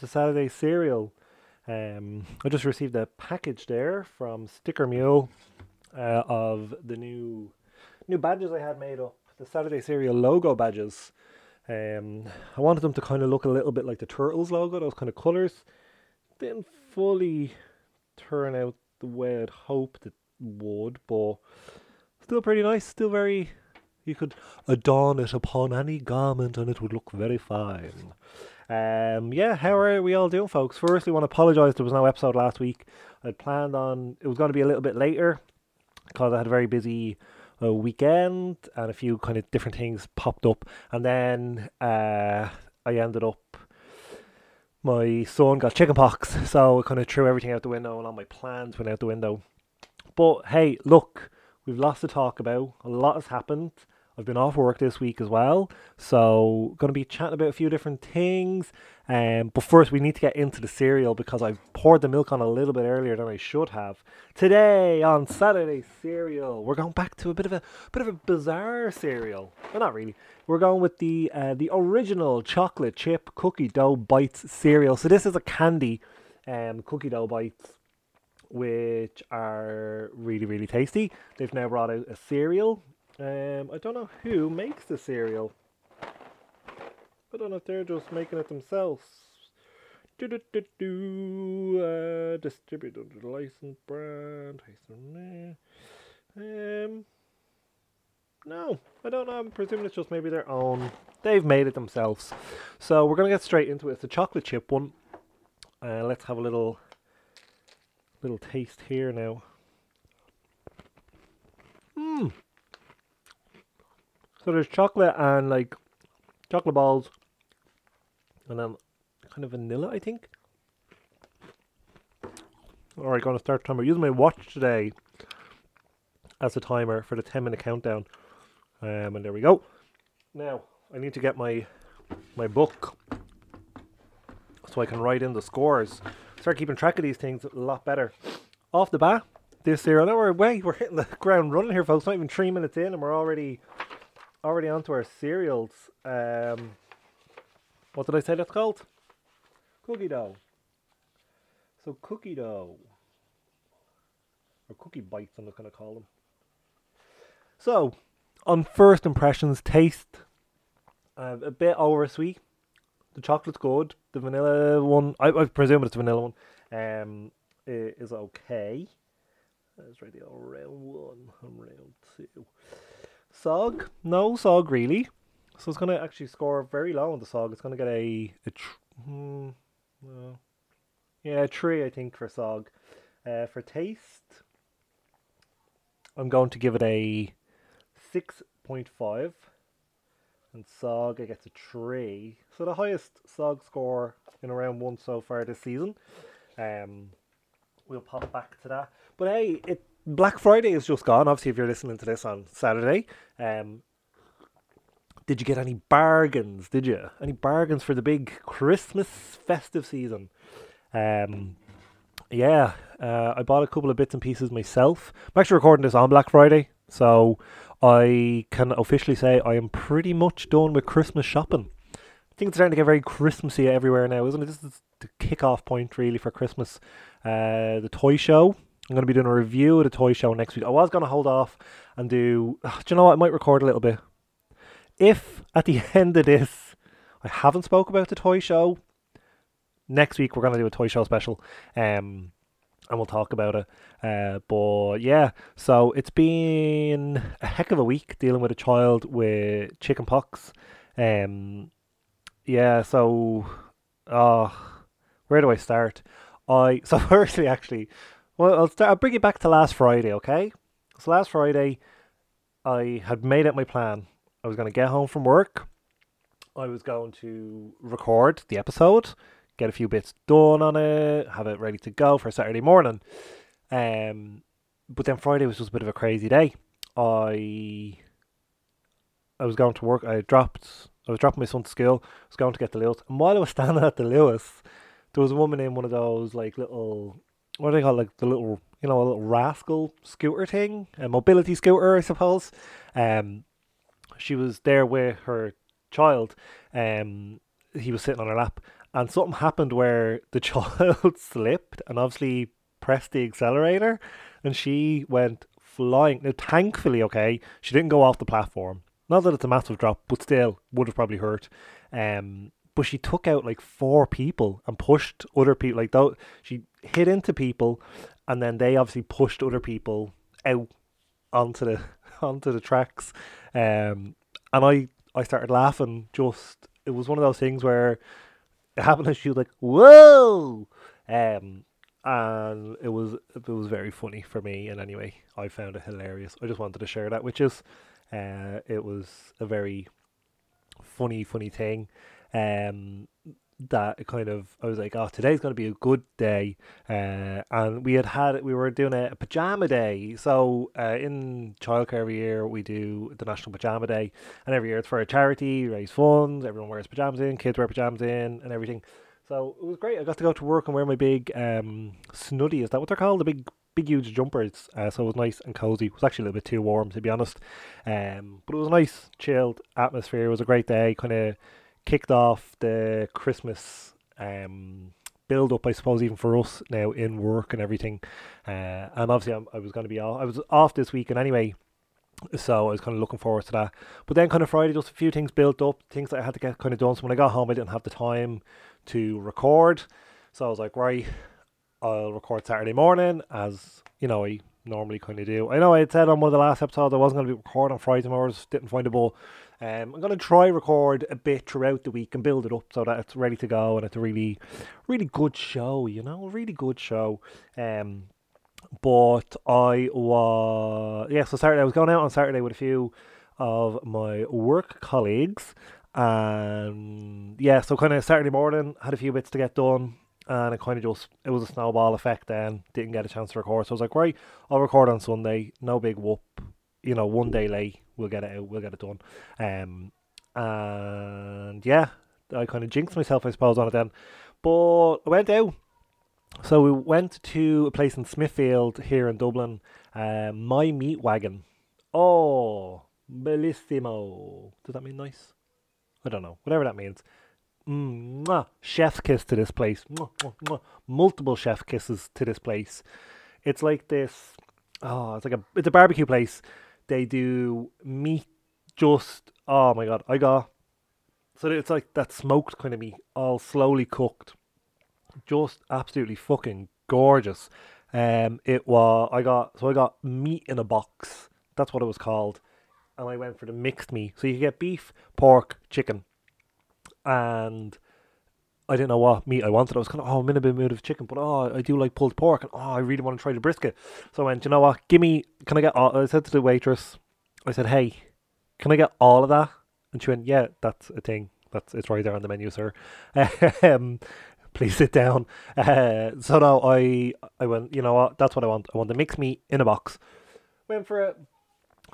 to Saturday Cereal. Um, I just received a package there from Sticker Mule uh, of the new new badges I had made up, the Saturday Cereal logo badges. Um, I wanted them to kind of look a little bit like the Turtles logo, those kind of colours. Didn't fully turn out the way I'd hoped it would, but still pretty nice. Still very. You could adorn it upon any garment and it would look very fine. Um, yeah, how are we all doing, folks? Firstly, want to apologise. There was no episode last week. I'd planned on it was going to be a little bit later because I had a very busy uh, weekend and a few kind of different things popped up, and then uh, I ended up. My son got chickenpox, so I kind of threw everything out the window, and all my plans went out the window. But hey, look, we've lots to talk about. A lot has happened. I've been off work this week as well, so going to be chatting about a few different things. Um, but first, we need to get into the cereal because I've poured the milk on a little bit earlier than I should have. Today on Saturday cereal, we're going back to a bit of a bit of a bizarre cereal. Well, not really. We're going with the uh, the original chocolate chip cookie dough bites cereal. So this is a candy um, cookie dough bites which are really really tasty. They've now brought out a cereal um, I don't know who makes the cereal. I don't know if they're just making it themselves. Do do do do. Uh, distributed under the licensed brand. Um, no, I don't know. I'm presuming it's just maybe their own. They've made it themselves. So we're gonna get straight into it. It's a chocolate chip one. Uh, let's have a little little taste here now. So there's chocolate and like chocolate balls, and then kind of vanilla, I think. All right, going to start timer. Using my watch today as a timer for the 10 minute countdown. Um, and there we go. Now I need to get my my book so I can write in the scores. Start keeping track of these things a lot better. Off the bat, this year, I know we're way we're hitting the ground running here, folks. Not even three minutes in, and we're already already onto our cereals. Um, what did I say that's called? Cookie dough. So cookie dough. Or cookie bites, I'm just going to call them. So, on first impressions, taste uh, a bit over sweet. The chocolate's good. The vanilla one, I, I presume it's vanilla one, um, is okay. That's right, the round one and round two. Sog? No, Sog really. So it's going to actually score very low on the Sog. It's going to get a, a tr- hmm, well, yeah, a three, I think, for Sog. Uh, for taste, I'm going to give it a 6.5. And Sog, I get a 3. So the highest Sog score in around one so far this season. Um, we'll pop back to that. But hey, it Black Friday is just gone. Obviously, if you're listening to this on Saturday, um, did you get any bargains? Did you any bargains for the big Christmas festive season? Um, yeah, uh, I bought a couple of bits and pieces myself. I'm actually recording this on Black Friday, so I can officially say I am pretty much done with Christmas shopping. I think it's starting to get very Christmassy everywhere now, isn't it? This is the kick-off point really for Christmas. Uh, the toy show I'm going to be doing a review of the toy show next week. I was going to hold off and do. do you know what? I might record a little bit. If at the end of this, I haven't spoke about the toy show, next week we're going to do a toy show special. Um, and we'll talk about it. Uh, but yeah, so it's been a heck of a week dealing with a child with chicken pox. Um, yeah, so, uh, where do I start? I so firstly, actually, well, I'll start. I'll bring it back to last Friday, okay? So last Friday, I had made up my plan. I was going to get home from work. I was going to record the episode, get a few bits done on it, have it ready to go for Saturday morning. Um, but then Friday was just a bit of a crazy day. I I was going to work. I dropped. I was dropping my son to school. I was going to get the Luas, and while I was standing at the Luas, there was a woman in one of those like little what do they call it? like the little you know a little rascal scooter thing, a mobility scooter, I suppose. Um, she was there with her child. Um, he was sitting on her lap, and something happened where the child slipped and obviously pressed the accelerator, and she went flying. Now, thankfully, okay, she didn't go off the platform. Not that it's a massive drop, but still would have probably hurt. Um, but she took out like four people and pushed other people. Like though she hit into people, and then they obviously pushed other people out onto the onto the tracks. Um, and I I started laughing. Just it was one of those things where it happened, and she was like, "Whoa!" Um, and it was it was very funny for me. And anyway, I found it hilarious. I just wanted to share that which is, Uh, it was a very funny, funny thing. Um, that kind of I was like, oh, today's going to be a good day, uh, and we had had we were doing a, a pajama day. So uh, in childcare every year we do the National Pajama Day, and every year it's for a charity, raise funds. Everyone wears pajamas in, kids wear pajamas in, and everything. So it was great. I got to go to work and wear my big um, snuddy. Is that what they're called? The big big huge jumpers. Uh, so it was nice and cozy. It was actually a little bit too warm to be honest, um, but it was a nice chilled atmosphere. It was a great day. Kind of kicked off the Christmas um, build up, I suppose, even for us now in work and everything. Uh, and obviously, I'm, i was going to be off. I was off this weekend anyway, so I was kind of looking forward to that. But then, kind of Friday, just a few things built up, things that I had to get kind of done. So when I got home, I didn't have the time to record. So I was like, right, I'll record Saturday morning, as you know, I normally kind of do. I know I had said on one of the last episodes I wasn't going to be recording on Friday mornings, didn't find a ball. Um, I'm going to try record a bit throughout the week and build it up so that it's ready to go and it's a really, really good show, you know, a really good show. Um, but I was, yeah, so Saturday, I was going out on Saturday with a few of my work colleagues. And yeah, so kind of Saturday morning, had a few bits to get done and it kind of just it was a snowball effect then didn't get a chance to record so i was like right i'll record on sunday no big whoop you know one day late we'll get it out, we'll get it done. Um, and yeah, I kind of jinxed myself, I suppose, on it then. But I went out. So we went to a place in Smithfield here in Dublin, uh, My Meat Wagon. Oh, bellissimo. Does that mean nice? I don't know. Whatever that means. Mwah. Chef's kiss to this place. Mwah, mwah, Multiple chef kisses to this place. It's like this. Oh, it's like a it's a barbecue place they do meat just oh my god, I got so it's like that smoked kind of meat, all slowly cooked. Just absolutely fucking gorgeous. Um it was I got so I got meat in a box. That's what it was called. And I went for the mixed meat. So you get beef, pork, chicken. And I didn't know what meat I wanted. I was kind of, oh, I'm in a bit mood of chicken, but oh, I do like pulled pork, and oh, I really want to try the brisket. So I went, you know what? Give me, can I get all? I said to the waitress, I said, hey, can I get all of that? And she went, yeah, that's a thing. That's it's right there on the menu, sir. um, please sit down. Uh, so now I, I went, you know what? That's what I want. I want the mixed meat in a box. Went for it.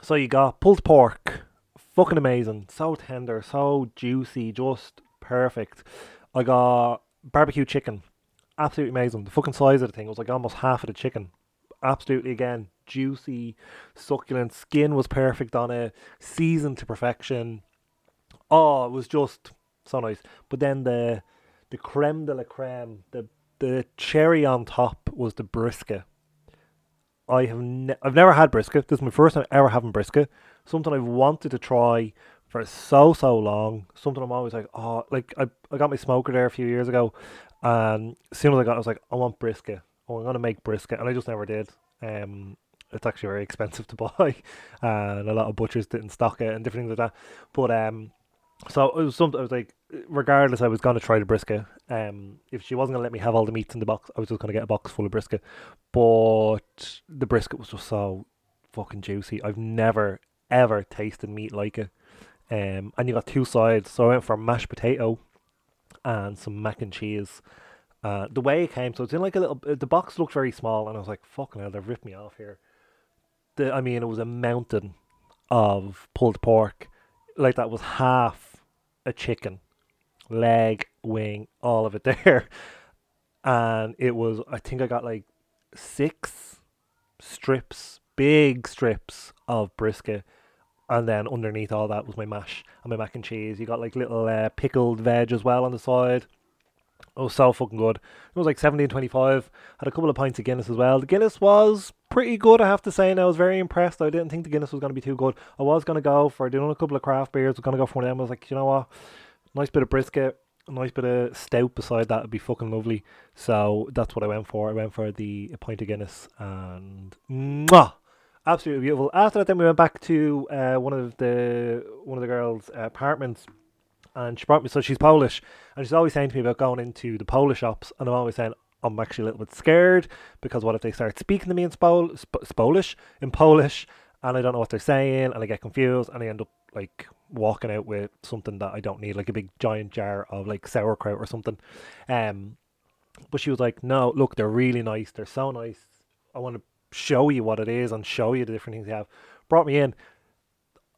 So you got pulled pork, fucking amazing, so tender, so juicy, just perfect. I got barbecue chicken. Absolutely amazing. The fucking size of the thing was like almost half of the chicken. Absolutely again, juicy, succulent. Skin was perfect on it, seasoned to perfection. Oh, it was just so nice. But then the the creme de la creme, the the cherry on top was the brisket. I have ne- I've never had brisket. This is my first time ever having brisket. Something I've wanted to try for so so long. Something I'm always like, oh, like I, I got my smoker there a few years ago, and as soon as I got, it, I was like, I want brisket. Oh, I'm gonna make brisket, and I just never did. Um, it's actually very expensive to buy, and a lot of butchers didn't stock it and different things like that. But um, so it was something I was like, regardless, I was gonna try the brisket. Um, if she wasn't gonna let me have all the meats in the box, I was just gonna get a box full of brisket. But the brisket was just so fucking juicy. I've never ever tasted meat like it. Um, and you got two sides. So I went for mashed potato and some mac and cheese. Uh, the way it came, so it's in like a little. The box looked very small, and I was like, "Fucking hell, they've ripped me off here." The, I mean, it was a mountain of pulled pork, like that was half a chicken, leg, wing, all of it there, and it was. I think I got like six strips, big strips of brisket and then underneath all that was my mash and my mac and cheese. You got like little uh, pickled veg as well on the side. It was so fucking good. It was like seventeen twenty five. Had a couple of pints of Guinness as well. The Guinness was pretty good, I have to say. And I was very impressed. I didn't think the Guinness was going to be too good. I was going to go for doing a couple of craft beers. I was going to go for one of them. I was like, you know what? Nice bit of brisket, nice bit of stout beside that would be fucking lovely. So that's what I went for. I went for the pint of Guinness and mwah, absolutely beautiful. After that, then we went back to uh, one of the one of the girls' apartments and she brought me. So she's Polish, and she's always saying to me about going into the Polish shops, and I'm always saying I'm actually a little bit scared because what if they start speaking to me in Spol- Sp- Polish, in Polish, and I don't know what they're saying, and I get confused, and I end up like walking out with something that I don't need, like a big giant jar of like sauerkraut or something. Um, but she was like, "No, look, they're really nice. They're so nice. I want to show you what it is and show you the different things they have." Brought me in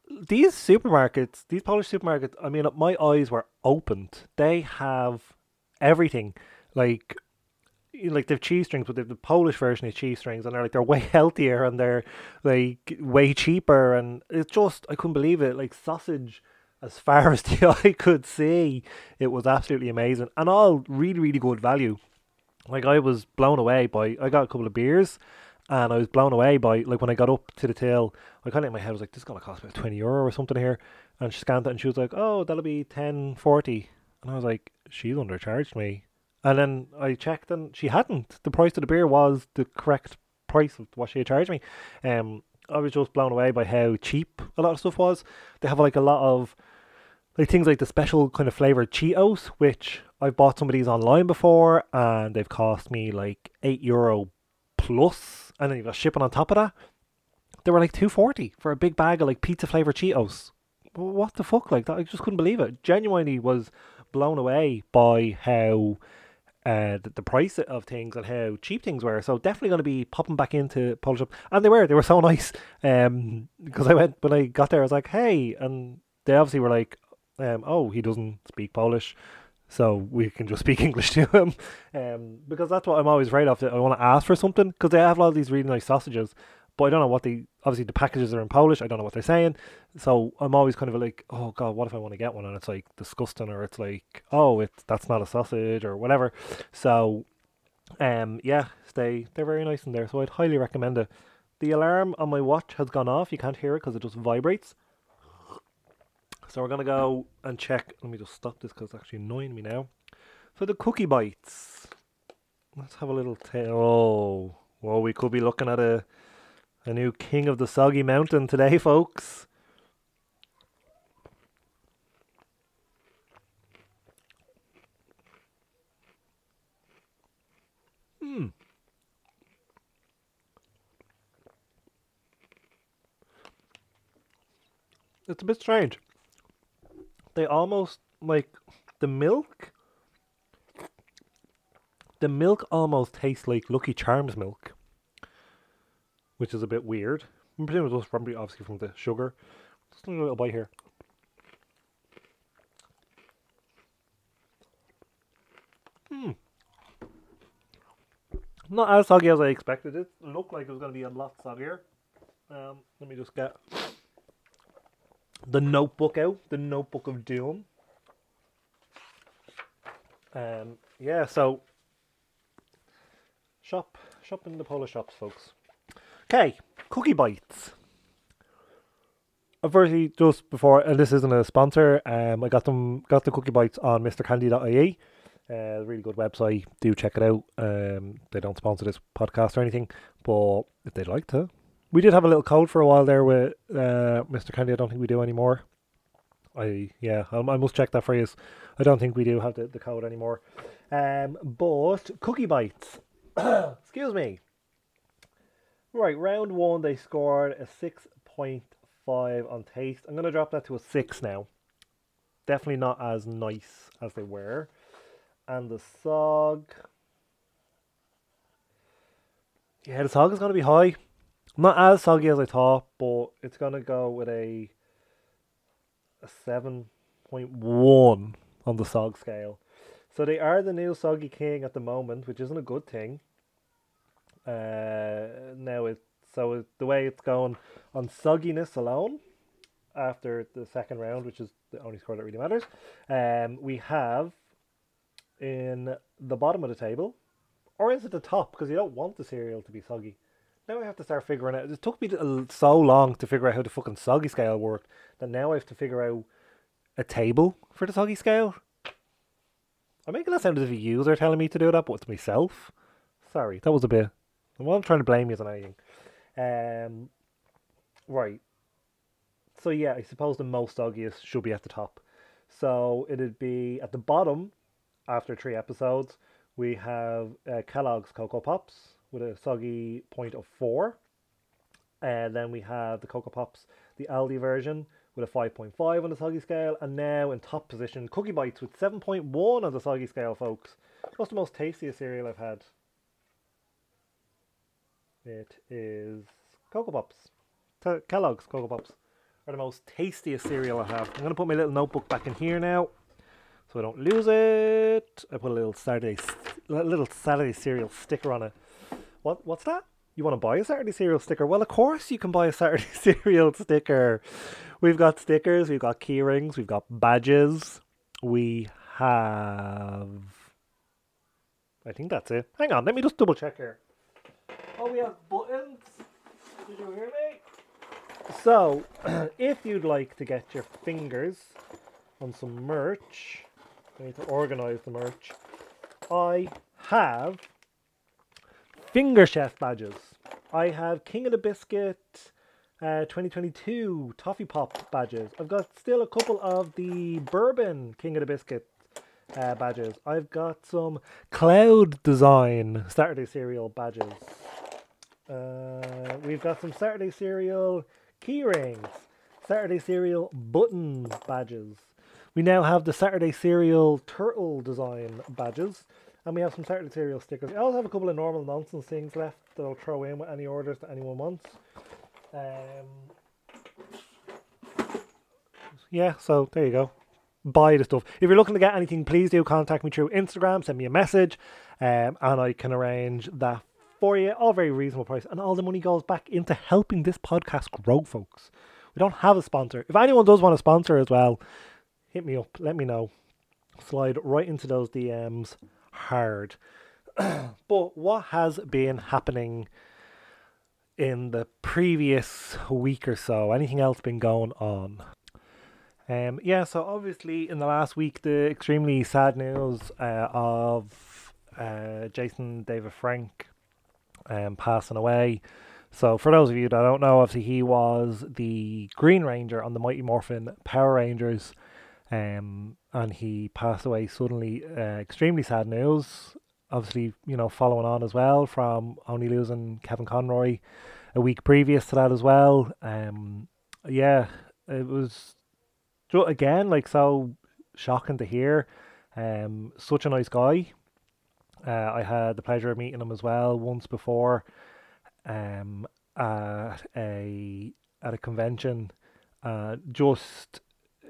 these supermarkets, these Polish supermarkets, I mean, my eyes were opened. They have everything, like, like they've cheese strings, but they've the Polish version of cheese strings, and they're like they're way healthier and they're like way cheaper, and it's just I couldn't believe it. Like sausage, as far as the eye could see, it was absolutely amazing, and all really really good value. Like I was blown away by. I got a couple of beers and I was blown away by like when I got up to the till, I kind of in my head was like, this is gonna cost about twenty euro or something here, and she scanned it and she was like, oh, that'll be ten forty, and I was like, she's undercharged me, and then I checked and she hadn't. The price of the beer was the correct price of what she had charged me. Um, I was just blown away by how cheap a lot of stuff was. They have like a lot of like things like the special kind of flavored Cheetos, which I've bought some of these online before, and they've cost me like eight euro plus, and then you got shipping on top of that. They were like two forty for a big bag of like pizza flavor Cheetos. What the fuck? Like that, I just couldn't believe it. Genuinely was blown away by how uh, the, the price of things and how cheap things were. So definitely going to be popping back into Polish shop, and they were. They were so nice. Um, because I went when I got there, I was like, hey, and they obviously were like, um, oh, he doesn't speak Polish so we can just speak English to him. Um, because that's what I'm always afraid of. I want to ask for something because they have a lot of these really nice sausages, but I don't know what they. Obviously, the packages are in Polish. I don't know what they're saying, so I'm always kind of like, oh god, what if I want to get one and it's like disgusting, or it's like, oh, it's that's not a sausage or whatever. So, um, yeah, they they're very nice in there. So I'd highly recommend it. The alarm on my watch has gone off. You can't hear it because it just vibrates. So we're gonna go and check. Let me just stop this because it's actually annoying me now. For the cookie bites. Let's have a little tail. Oh, well, we could be looking at a a new king of the soggy mountain today, folks. Hmm. It's a bit strange they almost like the milk. The milk almost tastes like Lucky Charms milk, which is a bit weird. I'm presuming it's probably obviously from the sugar. Just a little bite here. Hmm. Not as soggy as I expected it. It looked like it was going to be a lot soggier. Um, let me just get the notebook out, the notebook of doom. Um, yeah, so shop, shop in the Polish shops, folks. Okay, cookie bites. Firstly, just before, and this isn't a sponsor, um, I got them, got the cookie bites on MrCandy.ie. Uh, really good website. Do check it out. Um, they don't sponsor this podcast or anything, but if they'd like to, we did have a little code for a while there with uh, Mr. Candy. I don't think we do anymore. I yeah, I, I must check that phrase. I don't think we do have the, the code anymore. Um, but cookie bites. Excuse me. Right, round one they scored a six point five on taste. I'm gonna drop that to a six now. Definitely not as nice as they were. And the sog. Yeah, the sog is gonna be high. Not as soggy as I thought, but it's gonna go with a a seven point one on the sog scale. So they are the new soggy king at the moment, which isn't a good thing. Uh, now it so it, the way it's going on sogginess alone after the second round, which is the only score that really matters. Um, we have in the bottom of the table, or is it the top? Because you don't want the cereal to be soggy. Now I have to start figuring out. It took me so long to figure out how the fucking soggy scale worked that now I have to figure out a table for the soggy scale. I'm making that sound as if a user telling me to do that, but it's myself. Sorry, that was a bit. I'm not trying to blame you on anything. Um, right. So yeah, I suppose the most soggiest should be at the top. So it'd be at the bottom after three episodes. We have uh, Kellogg's Cocoa Pops with a soggy point of four. And then we have the Cocoa Pops, the Aldi version, with a 5.5 on the soggy scale. And now in top position, Cookie Bites with 7.1 on the soggy scale, folks. What's the most tastiest cereal I've had? It is Cocoa Pops. Kellogg's Cocoa Pops are the most tastiest cereal I have. I'm going to put my little notebook back in here now so I don't lose it. I put a little Saturday, little Saturday cereal sticker on it. What? What's that? You want to buy a Saturday cereal sticker? Well, of course you can buy a Saturday cereal sticker. We've got stickers, we've got key rings, we've got badges. We have. I think that's it. Hang on, let me just double check here. Oh, we have buttons. Did you hear me? So, if you'd like to get your fingers on some merch, I need to organize the merch. I have Finger Chef badges. I have King of the Biscuit uh, 2022 Toffee Pop badges. I've got still a couple of the Bourbon King of the Biscuit uh, badges. I've got some Cloud Design Saturday Cereal badges. Uh, we've got some Saturday Cereal key rings, Saturday Cereal button badges. We now have the Saturday Cereal turtle design badges, and we have some Saturday Cereal stickers. I also have a couple of normal nonsense things left that I'll throw in with any orders that anyone wants. Um, yeah, so there you go. Buy the stuff. If you're looking to get anything, please do contact me through Instagram. Send me a message, um, and I can arrange that for you. All very reasonable price, and all the money goes back into helping this podcast grow, folks. We don't have a sponsor. If anyone does want a sponsor as well, hit me up. Let me know. Slide right into those DMs hard. but what has been happening in the previous week or so? Anything else been going on? Um, yeah, so obviously in the last week, the extremely sad news uh, of uh, Jason David Frank um, passing away. So for those of you that don't know, obviously he was the Green Ranger on the Mighty Morphin Power Rangers um, and he passed away suddenly. Uh, extremely sad news. Obviously, you know, following on as well from only losing Kevin Conroy a week previous to that as well. Um, yeah, it was again like so shocking to hear. Um, such a nice guy. Uh, I had the pleasure of meeting him as well once before. Um, at a at a convention. Uh, just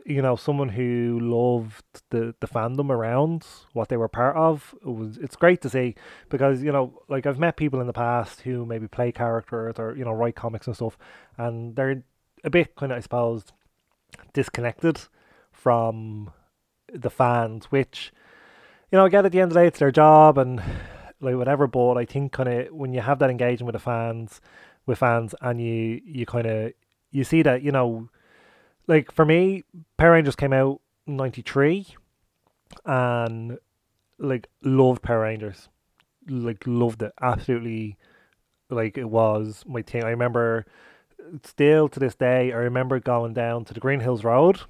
you know someone who loved the the fandom around what they were part of it was it's great to see because you know like I've met people in the past who maybe play characters or you know write comics and stuff and they're a bit kind of I suppose disconnected from the fans which you know again at the end of the day it's their job and like whatever but I think kind of when you have that engagement with the fans with fans and you you kind of you see that you know like for me, Power Rangers came out '93, and like loved Power Rangers, like loved it absolutely. Like it was my thing. I remember still to this day. I remember going down to the Greenhills Road,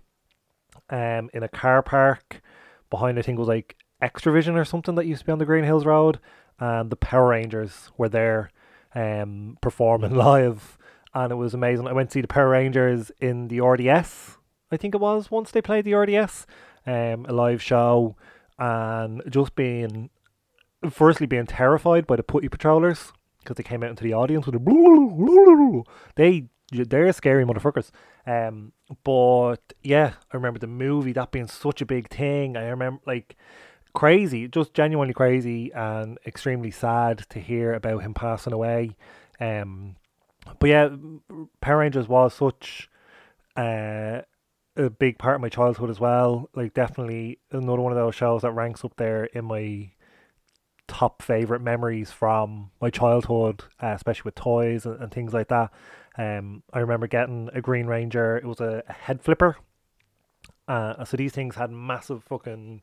um, in a car park behind. I think was like Xtra-vision or something that used to be on the Greenhills Road, and the Power Rangers were there, um, performing live and it was amazing. I went to see the Power Rangers in the RDS, I think it was, once they played the RDS, um, a live show, and just being, firstly being terrified by the putty patrollers because they came out into the audience with a they they're scary motherfuckers. Um, but yeah, I remember the movie that being such a big thing. I remember like crazy, just genuinely crazy and extremely sad to hear about him passing away. Um, but yeah, Power Rangers was such uh, a big part of my childhood as well. Like definitely another one of those shows that ranks up there in my top favorite memories from my childhood, uh, especially with toys and, and, things like that. Um, I remember getting a Green Ranger. It was a, a head flipper. Uh, so these things had massive fucking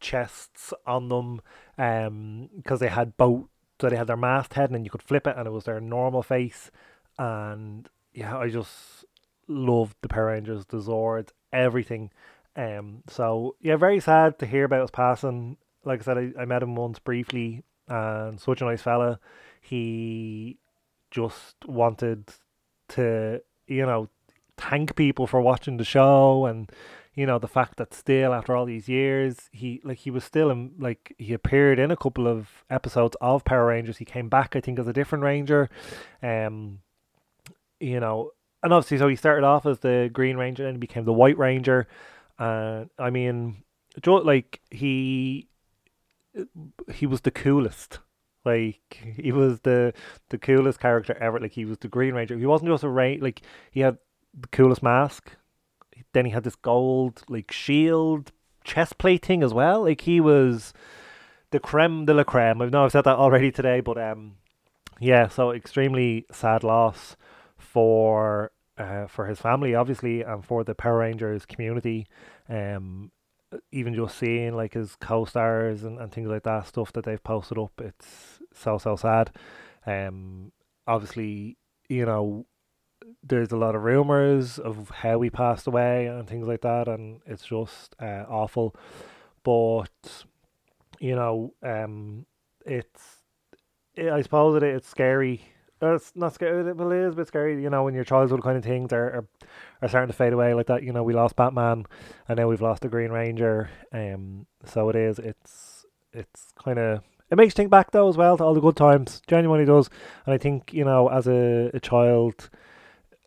chests on them, um, because they had boat So they had their masthead, and then you could flip it, and it was their normal face. And yeah, I just loved the Power Rangers, the Zords, everything. Um, so yeah, very sad to hear about his passing. Like I said, I, I met him once briefly, and such a nice fella. He just wanted to, you know, thank people for watching the show, and you know the fact that still after all these years, he like he was still in like he appeared in a couple of episodes of Power Rangers. He came back, I think, as a different Ranger. Um, you know, and obviously, so he started off as the Green Ranger and became the White Ranger. And uh, I mean, like he he was the coolest. Like he was the the coolest character ever. Like he was the Green Ranger. He wasn't just a ranger. Like he had the coolest mask. Then he had this gold like shield chest plate thing as well. Like he was the creme de la creme. I know I've said that already today, but um, yeah. So extremely sad loss for uh, for his family, obviously, and for the Power Rangers community. Um, even just seeing like his co-stars and, and things like that stuff that they've posted up, it's so so sad. Um, obviously, you know, there's a lot of rumors of how he passed away and things like that, and it's just uh, awful. But you know, um, it's it, I suppose it, it's scary it's not scary. Well, it is a bit scary, you know, when your childhood kind of things are, are, are starting to fade away like that. You know, we lost Batman, and now we've lost the Green Ranger. Um, so it is. It's it's kind of it makes you think back though as well to all the good times. Genuinely does, and I think you know, as a, a child,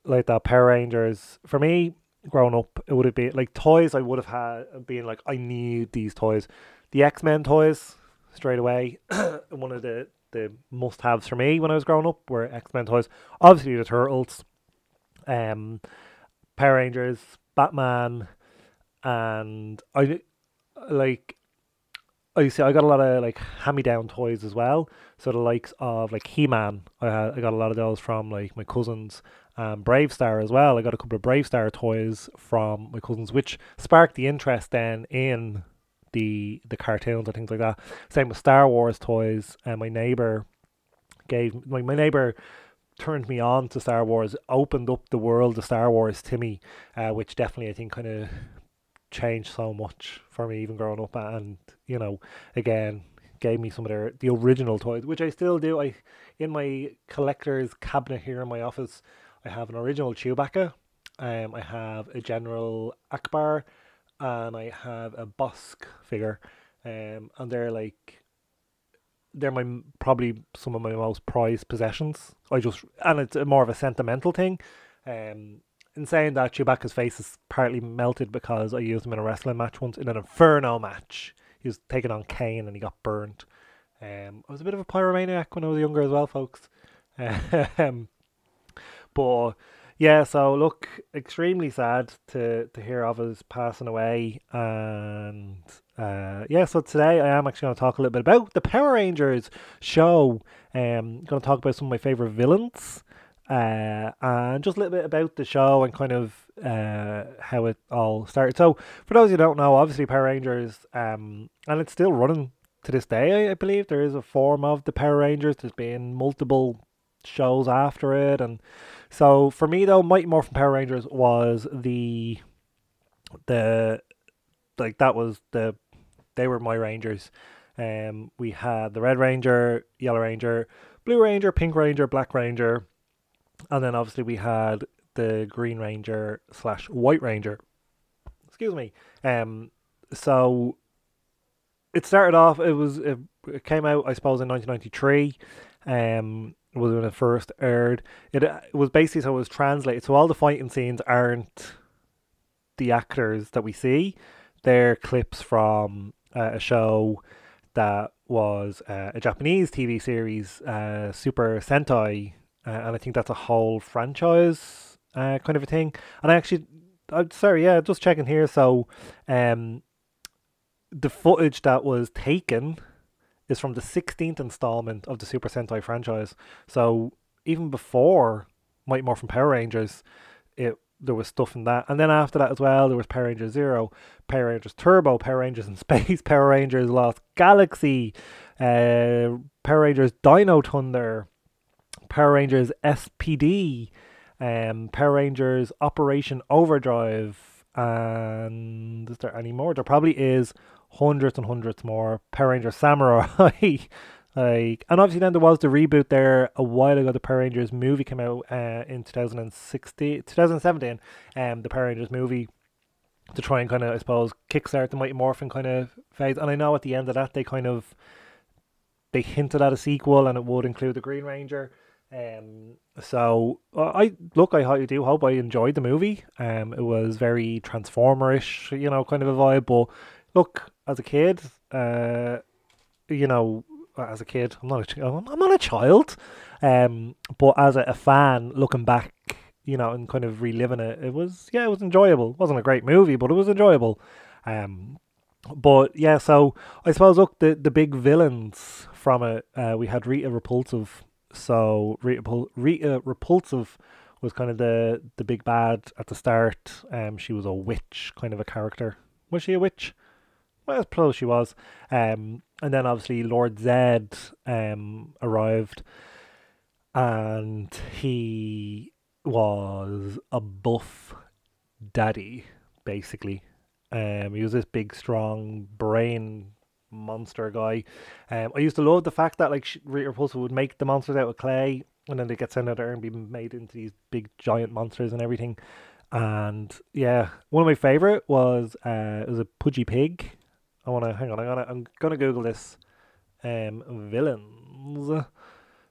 like that Power Rangers for me growing up, it would have been like toys. I would have had been like, I need these toys. The X Men toys straight away. one of the the must haves for me when I was growing up were X Men toys. Obviously, the Turtles, um, Power Rangers, Batman, and I like. I see. I got a lot of like hand-me-down toys as well. So the likes of like He-Man, I had, I got a lot of those from like my cousins, and BraveStarr as well. I got a couple of BraveStarr toys from my cousins, which sparked the interest then in the the cartoons and things like that. Same with Star Wars toys. And my neighbor gave my my neighbor turned me on to Star Wars, opened up the world of Star Wars to me, uh, which definitely I think kind of changed so much for me even growing up. And you know, again, gave me some of their the original toys, which I still do. I in my collector's cabinet here in my office, I have an original Chewbacca. Um, I have a General Ackbar and I have a Bossk figure, um, and they're like they're my probably some of my most prized possessions. I just and it's more of a sentimental thing. Um, in saying that, Chewbacca's face is partly melted because I used him in a wrestling match once in an Inferno match. He was taking on Kane and he got burnt. Um, I was a bit of a pyromaniac when I was younger as well, folks. Um, but yeah, so look, extremely sad to to hear of his passing away, and uh, yeah, so today I am actually going to talk a little bit about the Power Rangers show. Um, going to talk about some of my favorite villains, uh, and just a little bit about the show and kind of uh how it all started. So, for those who don't know, obviously Power Rangers, um, and it's still running to this day. I, I believe there is a form of the Power Rangers. There's been multiple shows after it and so for me though, Mighty Morphin Power Rangers was the the like that was the they were my Rangers. Um, we had the Red Ranger, Yellow Ranger, Blue Ranger, Pink Ranger, Black Ranger, and then obviously we had the Green Ranger slash White Ranger. Excuse me. Um, so it started off. It was it, it came out, I suppose, in 1993. Um, was when it first aired. It, uh, it was basically so it was translated. So all the fighting scenes aren't the actors that we see. They're clips from uh, a show that was uh, a Japanese TV series, uh, Super Sentai, uh, and I think that's a whole franchise uh, kind of a thing. And I actually uh, sorry, yeah, just checking here. So, um, the footage that was taken is from the 16th installment of the Super Sentai franchise. So even before Mighty Morphin Power Rangers, it there was stuff in that, and then after that as well, there was Power Rangers Zero, Power Rangers Turbo, Power Rangers in Space, Power Rangers Lost Galaxy, uh, Power Rangers Dino Thunder, Power Rangers SPD, um, Power Rangers Operation Overdrive, and is there any more? There probably is hundreds and hundreds more Power Rangers Samurai. like, and obviously then there was the reboot there a while ago. The Power Rangers movie came out uh, in 2016, 2017. Um, the Power Rangers movie to try and kind of, I suppose, kickstart the Mighty Morphin kind of phase. And I know at the end of that they kind of they hinted at a sequel, and it would include the Green Ranger. Um, so uh, I look, I do hope I enjoyed the movie. Um, it was very Transformerish, you know, kind of a vibe. But look, as a kid, uh, you know, as a kid, I'm not a, I'm not a child, um, but as a, a fan, looking back, you know, and kind of reliving it, it was yeah, it was enjoyable. It wasn't a great movie, but it was enjoyable. Um, but yeah, so I suppose look the the big villains from it. Uh, we had Rita Repulsa. So Rita, Rita Repulsa was kind of the the big bad at the start. Um, she was a witch kind of a character. Was she a witch? Well, I suppose she was. Um, and then obviously Lord Zed um, arrived, and he was a buff daddy, basically. Um, he was this big, strong brain monster guy. Um, I used to love the fact that like Rita Repulsa would make the monsters out of clay, and then they get sent out there and be made into these big, giant monsters and everything. And yeah, one of my favorite was uh, it was a pudgy pig I want to hang on. I'm gonna I'm gonna Google this. Um, villains.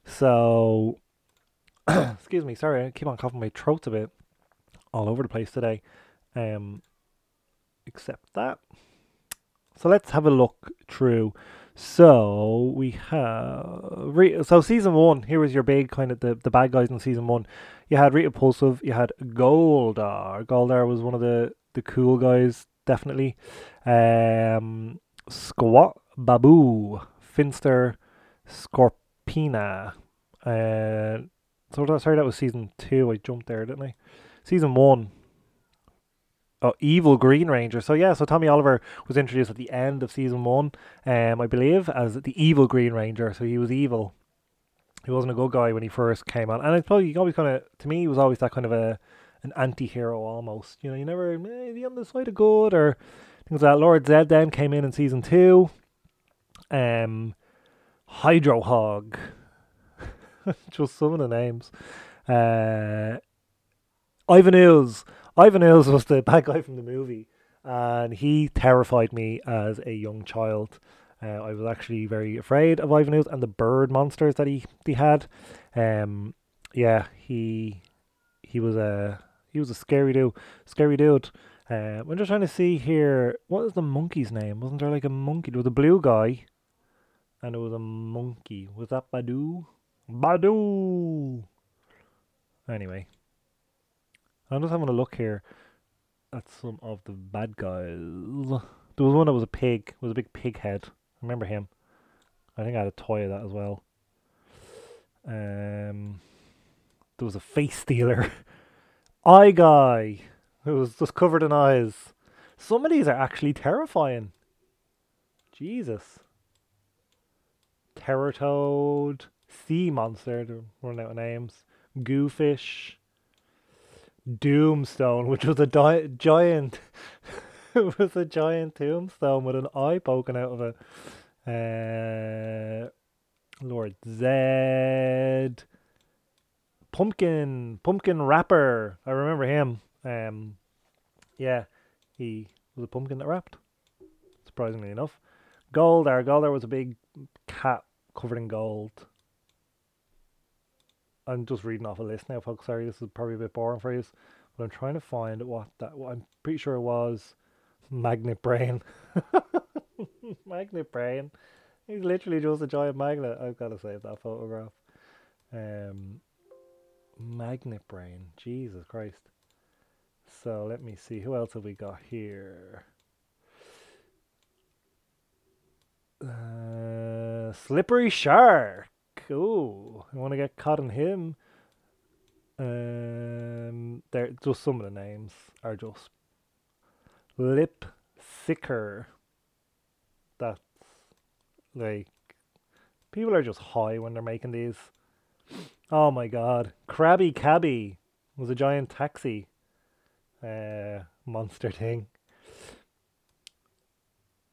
So, excuse me. Sorry, I keep on coughing my throat a bit, all over the place today. Um, except that. So let's have a look through. So we have so season one. Here was your big kind of the, the bad guys in season one. You had Rita Pulsive. You had Goldar. Goldar was one of the the cool guys definitely. Um, Squatt Baboo, Finster, Scorpina. Uh, so that, sorry, that was season two. I jumped there, didn't I? Season one. Oh, Evil Green Ranger. So yeah, so Tommy Oliver was introduced at the end of season one, um, I believe, as the Evil Green Ranger. So he was evil. He wasn't a good guy when he first came on, and I suppose he always kind of, to me, he was always that kind of a an anti-hero almost. You know, you never maybe on the side of good or things like that. Lord Zed then came in in season two. Um, Hydro Hog, just some of the names. Uh, Ivan Ooze. Ivan Ooze was the bad guy from the movie, and he terrified me as a young child. Uh, I was actually very afraid of Ivan Ooze and the bird monsters that he he had. Um, yeah, he he was a he was a scary dude. Scary dude. Uh, I'm just trying to see here. What is the monkey's name? Wasn't there like a monkey? There was a blue guy, and it was a monkey. Was that Baboo? Baboo. Anyway, I'm just having a look here at some of the bad guys. There was one that was a pig. was a big pig head. I remember him. I think I had a toy of that as well. Um, there was a face stealer. Eye Guy, who was just covered in eyes. Some of these are actually terrifying. Jesus. Terror Toad, Sea Monster, to run out of names. Goofish. Doomstone, which was a di- giant. it was a giant tombstone with an eye poking out of it. Uh, Lord Zed. Pumpkin, Pumpkin Rapper. I remember him. Um, yeah, he was a pumpkin that rapped. Surprisingly enough, gold Goldar. Goldar was a big cat covered in gold. I'm just reading off a list now, folks. Sorry, this is probably a bit boring for you, but I'm trying to find what that. What I'm pretty sure it was Magnet Brain. magnet Brain. He's literally just a giant magnet. I've got to save that photograph. Um, Magnet Brain. Jesus Christ. So let me see. Who else have we got here? Uh, slippery shark. Ooh, I want to get caught in him. Um, there, just some of the names are just lip thicker. That's like people are just high when they're making these. Oh my god, Krabby Cabby was a giant taxi, uh, monster thing.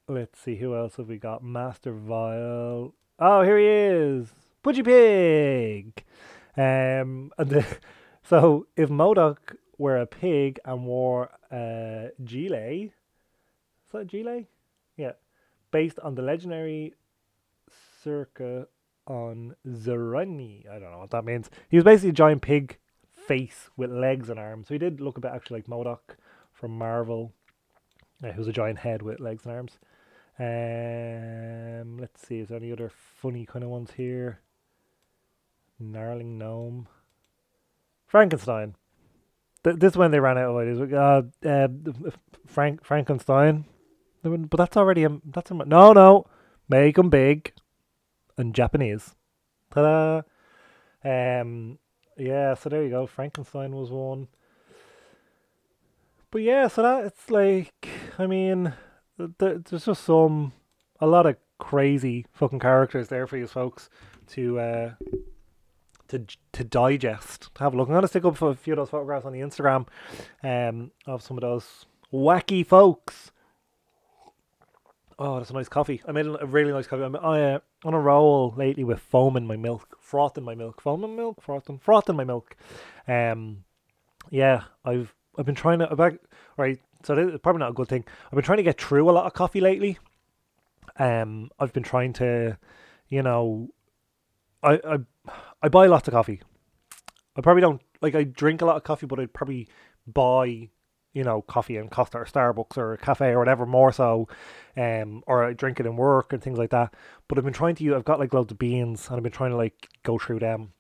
Let's see who else have we got. Master Vile. Oh, here he is, Pudgy Pig. Um, and the, so if MODOK were a pig and wore a gilet, is that a? Yeah, based on the legendary circa on Zerani. I don't know what that means. He was basically a giant pig face with legs and arms. So he did look a bit actually like MODOK from Marvel, who's a giant head with legs and arms. Um, let's see, is there any other funny kind of ones here? Gnarling gnome, Frankenstein. Th- this is when they ran out of ideas. Uh, uh, Frank Frankenstein, but that's already a that's a no no. Make them big and Japanese. Ta-da! Um, yeah, so there you go. Frankenstein was one. But yeah, so that it's like, I mean, th- there's just some, a lot of crazy fucking characters there for you folks to uh to to digest. To have a look. I'm gonna stick up a few of those photographs on the Instagram, um, of some of those wacky folks. Oh, that's a nice coffee. I made a really nice coffee. I'm uh, on a roll lately with foam in my milk, froth in my milk, foam in milk, froth in, froth in my milk. Um, yeah, I've I've been trying to about right. So this is probably not a good thing. I've been trying to get through a lot of coffee lately. Um, I've been trying to, you know, I I I buy lots of coffee. I probably don't like I drink a lot of coffee, but I'd probably buy you know, coffee and Costa or Starbucks or a cafe or whatever more so, um, or I drink it in work and things like that. But I've been trying to, I've got like loads of beans and I've been trying to like go through them.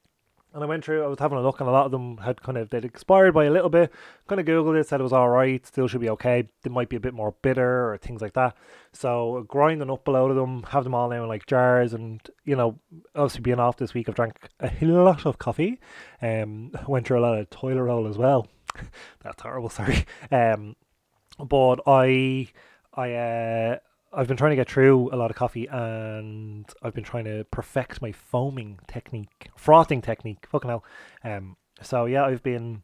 And I went through, I was having a look and a lot of them had kind of, they'd expired by a little bit. Kind of Googled it, said it was alright, still should be okay. They might be a bit more bitter or things like that. So grinding up a load of them, have them all now in like jars and, you know, obviously being off this week, I've drank a lot of coffee. Um, went through a lot of toilet roll as well. That's horrible. Sorry. Um, but I, I, uh, I've been trying to get through a lot of coffee, and I've been trying to perfect my foaming technique, frothing technique. Fucking hell. Um. So yeah, I've been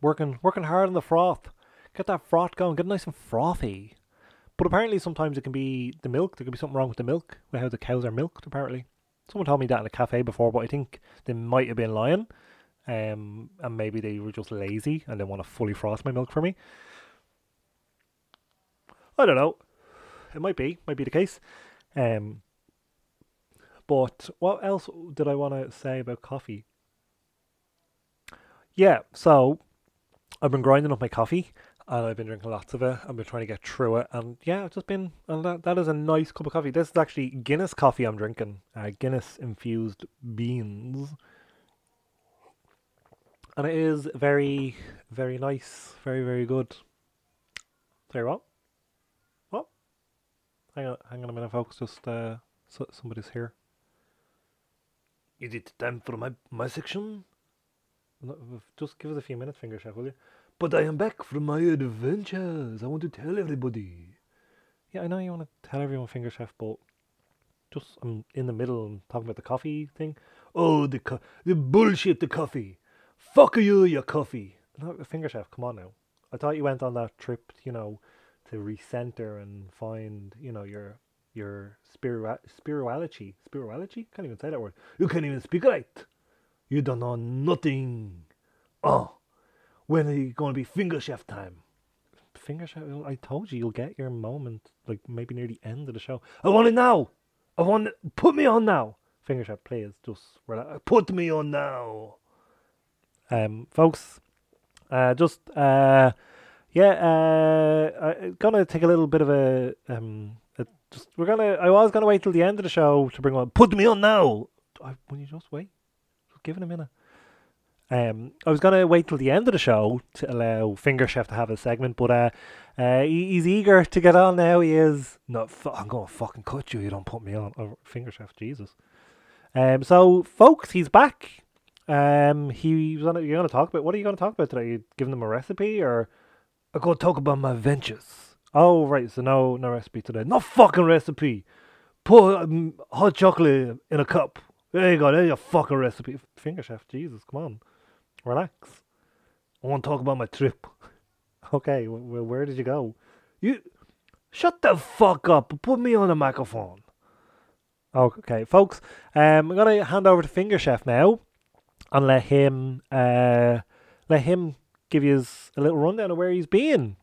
working working hard on the froth. Get that froth going. Get nice and frothy. But apparently, sometimes it can be the milk. There could be something wrong with the milk, with how the cows are milked. Apparently, someone told me that in a cafe before, but I think they might have been lying um, and maybe they were just lazy and they want to fully frost my milk for me. I don't know. It might be, might be the case. Um, but what else did I want to say about coffee? Yeah, so I've been grinding up my coffee and I've been drinking lots of it. I've been trying to get through it, and yeah, I've just been. And that, that is a nice cup of coffee. This is actually Guinness coffee I'm drinking. Uh, Guinness infused beans and it is very, very nice, very, very good. Sorry, what? What? Hang on, hang on a minute, folks. Just uh, so, somebody's here. Is it time for my my section? No, just give us a few minutes, finger chef, will you? But I am back from my adventures. I want to tell everybody. Yeah, I know you want to tell everyone, finger chef, but just I'm in the middle and talking about the coffee thing. Oh, the co- the bullshit, the coffee. Fuck you, you coffee. No, finger chef, come on now. I thought you went on that trip, you know, to recenter and find, you know, your your spirituality, spirituality. Can't even say that word. You can't even speak right. You don't know nothing. Oh, when are you going to be finger chef time? Finger chef. I told you you'll get your moment, like maybe near the end of the show. I want it now. I want it. Put me on now. Finger chef, please, just relax. Put me on now um, folks. Uh, just uh, yeah, uh, I'm gonna take a little bit of a um, a, just we're gonna. I was gonna wait till the end of the show to bring on. Put me on now. I, will you just wait? Just give it a minute. Um, I was gonna wait till the end of the show to allow Finger Chef to have a segment, but uh, uh, he, he's eager to get on now. He is. No, fu- I'm gonna fucking cut you. You don't put me on. Oh, Finger Chef, Jesus. Um, so folks, he's back. Um, he was on. You're gonna talk about what are you gonna talk about today? You giving them a recipe or? I'm gonna talk about my ventures. Oh right, so no no recipe today. No fucking recipe. Put um, hot chocolate in a cup. There you go. There's your fucking recipe. Finger chef, Jesus, come on, relax. I want to talk about my trip. Okay, well, where did you go? You shut the fuck up. Put me on the microphone. Okay, folks. Um, I'm gonna hand over to Finger Chef now, and let him uh let him give you a little rundown of where he's been.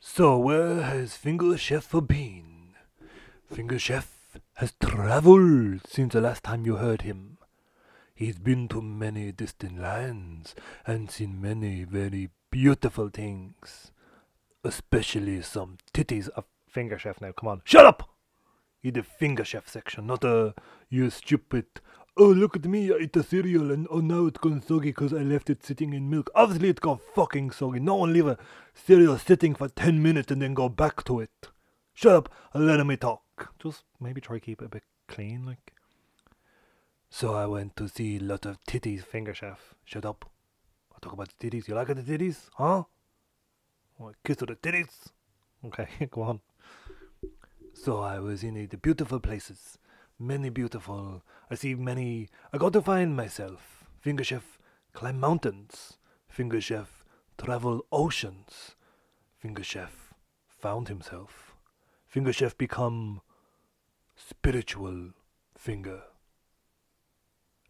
So, where has Finger Chef been? Finger Chef has traveled since the last time you heard him. He's been to many distant lands and seen many very beautiful things, especially some titties. of finger chef now, come on. Shut up! In the Finger Chef section, not a you stupid. Oh, look at me, I ate the cereal and oh now it's gone soggy because I left it sitting in milk. Obviously, it's gone fucking soggy. No one leave a cereal sitting for 10 minutes and then go back to it. Shut up and let me talk. Just maybe try to keep it a bit clean, like. So I went to see a lot of titties. Finger chef. Shut up. I talk about the titties. You like the titties? Huh? Oh, kiss to the titties. Okay, go on. So I was in the beautiful places. Many beautiful. I see many. I got to find myself. Finger chef climb mountains. Finger chef travel oceans. Finger chef found himself. Finger chef become spiritual finger.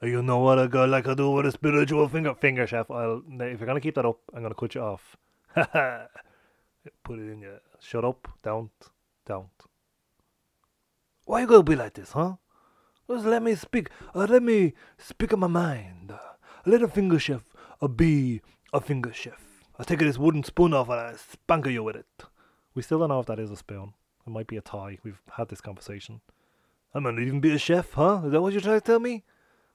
You know what a guy like I do with a spiritual finger? Finger chef. I'll if you're gonna keep that up, I'm gonna cut you off. Put it in your. Shut up. Don't. Don't. Why you gonna be like this, huh? Just let me speak. Uh, let me speak of my mind. Uh, a finger chef uh, be a finger chef. I take this wooden spoon off and I spanker you with it. We still don't know if that is a spoon. It might be a tie. We've had this conversation. I might even be a chef, huh? Is that what you're trying to tell me?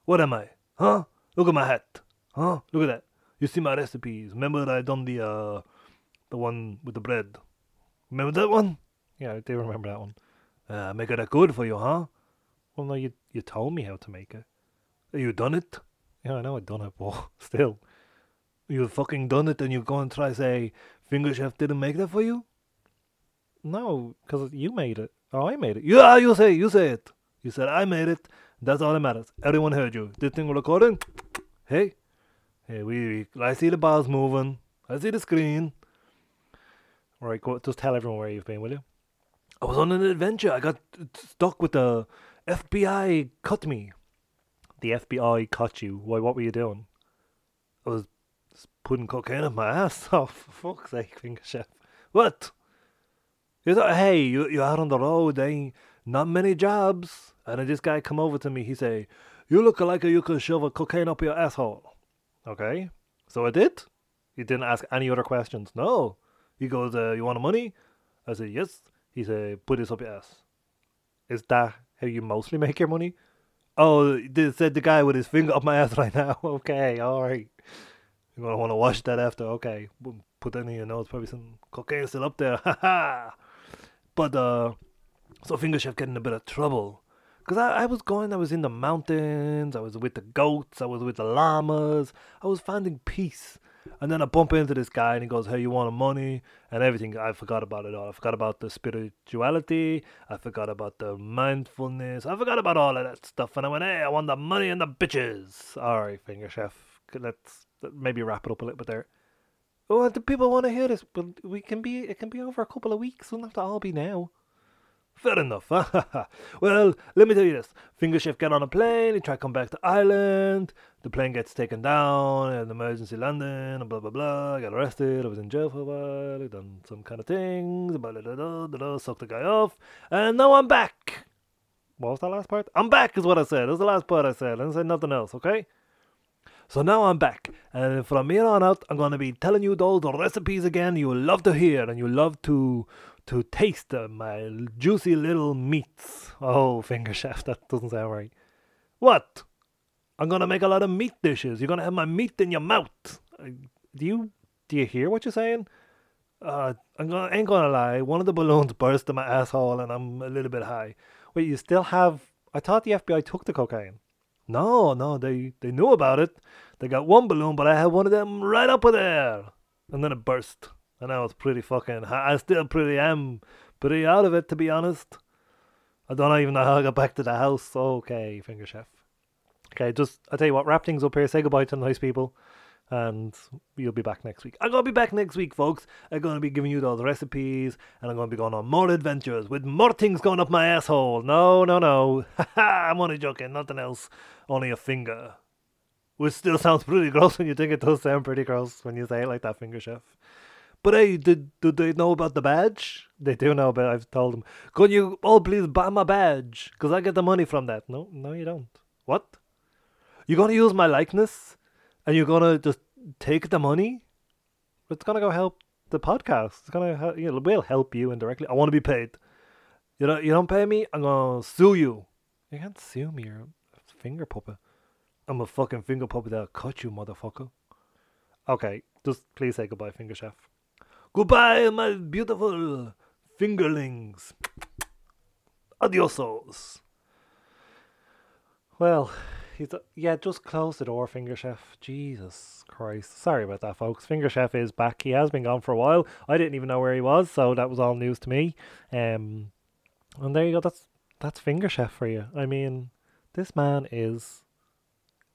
What am I? Huh? Look at my hat. Huh? Look at that. You see my recipes. Remember I done the uh the one with the bread. Remember that one? Yeah, I do remember that one. Uh, make it that good for you, huh? Well, no, you you told me how to make it. You done it? Yeah, I know I done it, but still. You fucking done it and you go and try say Finger Chef didn't make that for you? No, because you made it. Oh, I made it. Yeah, you say you say it. You said I made it. That's all that matters. Everyone heard you. This thing recording. Hey, hey, we, we. I see the bars moving. I see the screen. All right, go. Just tell everyone where you've been, will you? I was on an adventure. I got stuck with the FBI. Cut me. The FBI caught you. Why? What were you doing? I was putting cocaine up my ass. Oh, for fuck's sake, finger chef. What? You thought, hey, you you out on the road? Ain't not many jobs. And then this guy come over to me. He say, "You look like you could shove a cocaine up your asshole." Okay, so I did. He didn't ask any other questions. No. He goes, uh, "You want money?" I said, "Yes." He said, "Put this up your ass." Is that how you mostly make your money? Oh, said the guy with his finger up my ass right now. okay, all right. You're gonna want to wash that after. Okay, put that in your nose. Probably some cocaine still up there. Ha. But uh, so Finger Chef getting a bit of trouble. Cause I, I was going, I was in the mountains, I was with the goats, I was with the llamas, I was finding peace. And then I bump into this guy and he goes, Hey, you want money? And everything. I forgot about it all. I forgot about the spirituality. I forgot about the mindfulness. I forgot about all of that stuff. And I went, Hey, I want the money and the bitches. All right, Finger Chef. Let's maybe wrap it up a little bit there. Oh, the people want to hear this, but we can be. It can be over a couple of weeks. It doesn't have to all be now. Fair enough. well, let me tell you this. Finger Chef get on a plane, he try to come back to Ireland. The plane gets taken down, an emergency landing, and blah blah blah. Got arrested, I was in jail for a while, done some kind of things, blah, blah, blah, blah, sucked the guy off, and now I'm back. What was that last part? I'm back is what I said. That's the last part I said. I didn't say nothing else, okay? So now I'm back, and from here on out, I'm gonna be telling you those recipes again. You love to hear, and you love to to taste uh, my juicy little meats. Oh, finger chef, that doesn't sound right. What? I'm gonna make a lot of meat dishes. You're gonna have my meat in your mouth. Do you do you hear what you're saying? Uh, I'm gonna ain't gonna lie. One of the balloons burst in my asshole, and I'm a little bit high. Wait, you still have? I thought the FBI took the cocaine. No, no, they they knew about it. They got one balloon, but I had one of them right up there, and then it burst. And I was pretty fucking. I still pretty am pretty out of it, to be honest. I don't even know how I got back to the house. Okay, finger chef. Okay, just I tell you what, wrap things up here. Say goodbye to the nice people, and you'll be back next week. I'm gonna be back next week, folks. I'm gonna be giving you those recipes, and I'm gonna be going on more adventures with more things going up my asshole. No, no, no. I'm only joking. Nothing else. Only a finger. Which still sounds pretty gross when you think it does sound pretty gross when you say it like that, finger chef. But hey, did did they know about the badge? They do know but I've told them. Could you all please buy my badge? Cause I get the money from that. No, no, you don't. What? You're gonna use my likeness, and you're gonna just take the money? It's gonna go help the podcast. It's gonna help, you know, will help you indirectly. I want to be paid. You don't you don't pay me, I'm gonna sue you. You can't sue me. You're a finger puppet. I'm a fucking finger puppet that'll cut you, motherfucker. Okay, just please say goodbye, finger chef. Goodbye, my beautiful fingerlings. Adiosos. Well, he's a, yeah, just close the door, Finger Chef. Jesus Christ. Sorry about that, folks. Finger Chef is back. He has been gone for a while. I didn't even know where he was, so that was all news to me. Um, and there you go. That's that's Finger Chef for you. I mean, this man is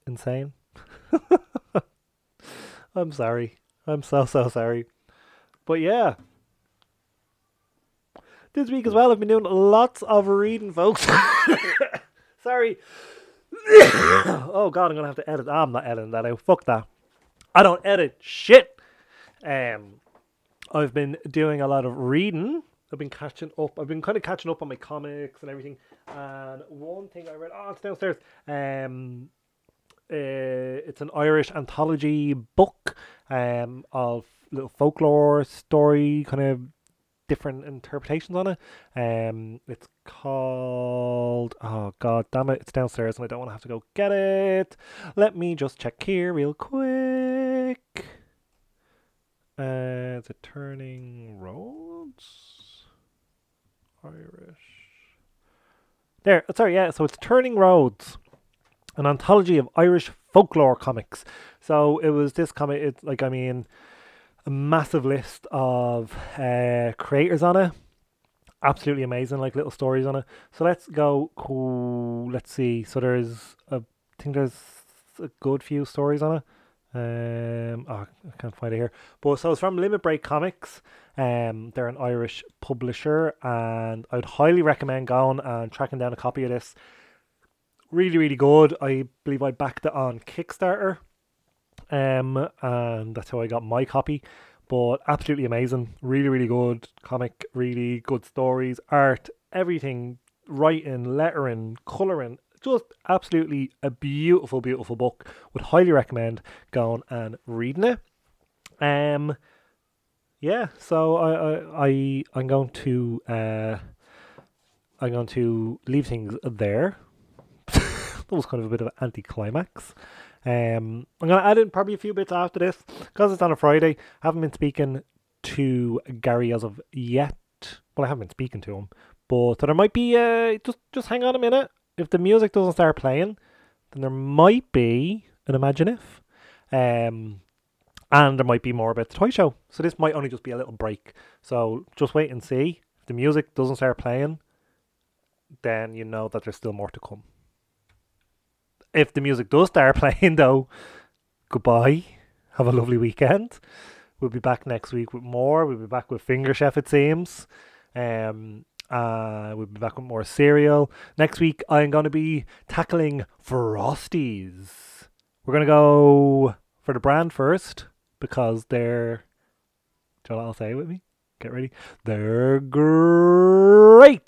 insane. I'm sorry. I'm so so sorry. But yeah. This week as well, I've been doing lots of reading, folks. Sorry. oh god, I'm gonna have to edit. I'm not editing that out. Fuck that. I don't edit shit. Um, I've been doing a lot of reading. I've been catching up. I've been kind of catching up on my comics and everything. And one thing I read, oh, it's downstairs. Um, uh, it's an Irish anthology book um, of little folklore story, kind of different interpretations on it. Um, it's called oh god damn it, it's downstairs and I don't want to have to go get it. Let me just check here real quick. Uh, it Turning Roads? Irish. There, sorry, yeah. So it's Turning Roads an anthology of Irish folklore comics. So it was this comic. It's like I mean, massive list of uh, creators on it. Absolutely amazing, like little stories on it. So let's go. Cool. Let's see. So there's a, I think there's a good few stories on it. Um, oh, I can't find it here. But so it's from Limit Break Comics. Um, they're an Irish publisher, and I would highly recommend going and tracking down a copy of this really, really good. I believe I backed it on Kickstarter, um, and that's how I got my copy. But absolutely amazing, really, really good comic, really good stories, art, everything, writing, lettering, coloring, just absolutely a beautiful, beautiful book. Would highly recommend going and reading it. Um, yeah, so I, I, I I'm going to uh, I'm going to leave things there that was kind of a bit of an anticlimax. Um, I'm going to add in probably a few bits after this because it's on a Friday. I haven't been speaking to Gary as of yet. Well, I haven't been speaking to him, but there might be. Uh, just just hang on a minute. If the music doesn't start playing, then there might be an Imagine If. Um, and there might be more about the toy show. So this might only just be a little break. So just wait and see. If the music doesn't start playing, then you know that there's still more to come if the music does start playing, though, goodbye. Have a lovely weekend. We'll be back next week with more. We'll be back with Finger Chef, it seems. Um, uh, we'll be back with more cereal. Next week, I'm going to be tackling Frosties. We're going to go for the brand first because they're. Do you know what I'll say with me? Get ready. They're great.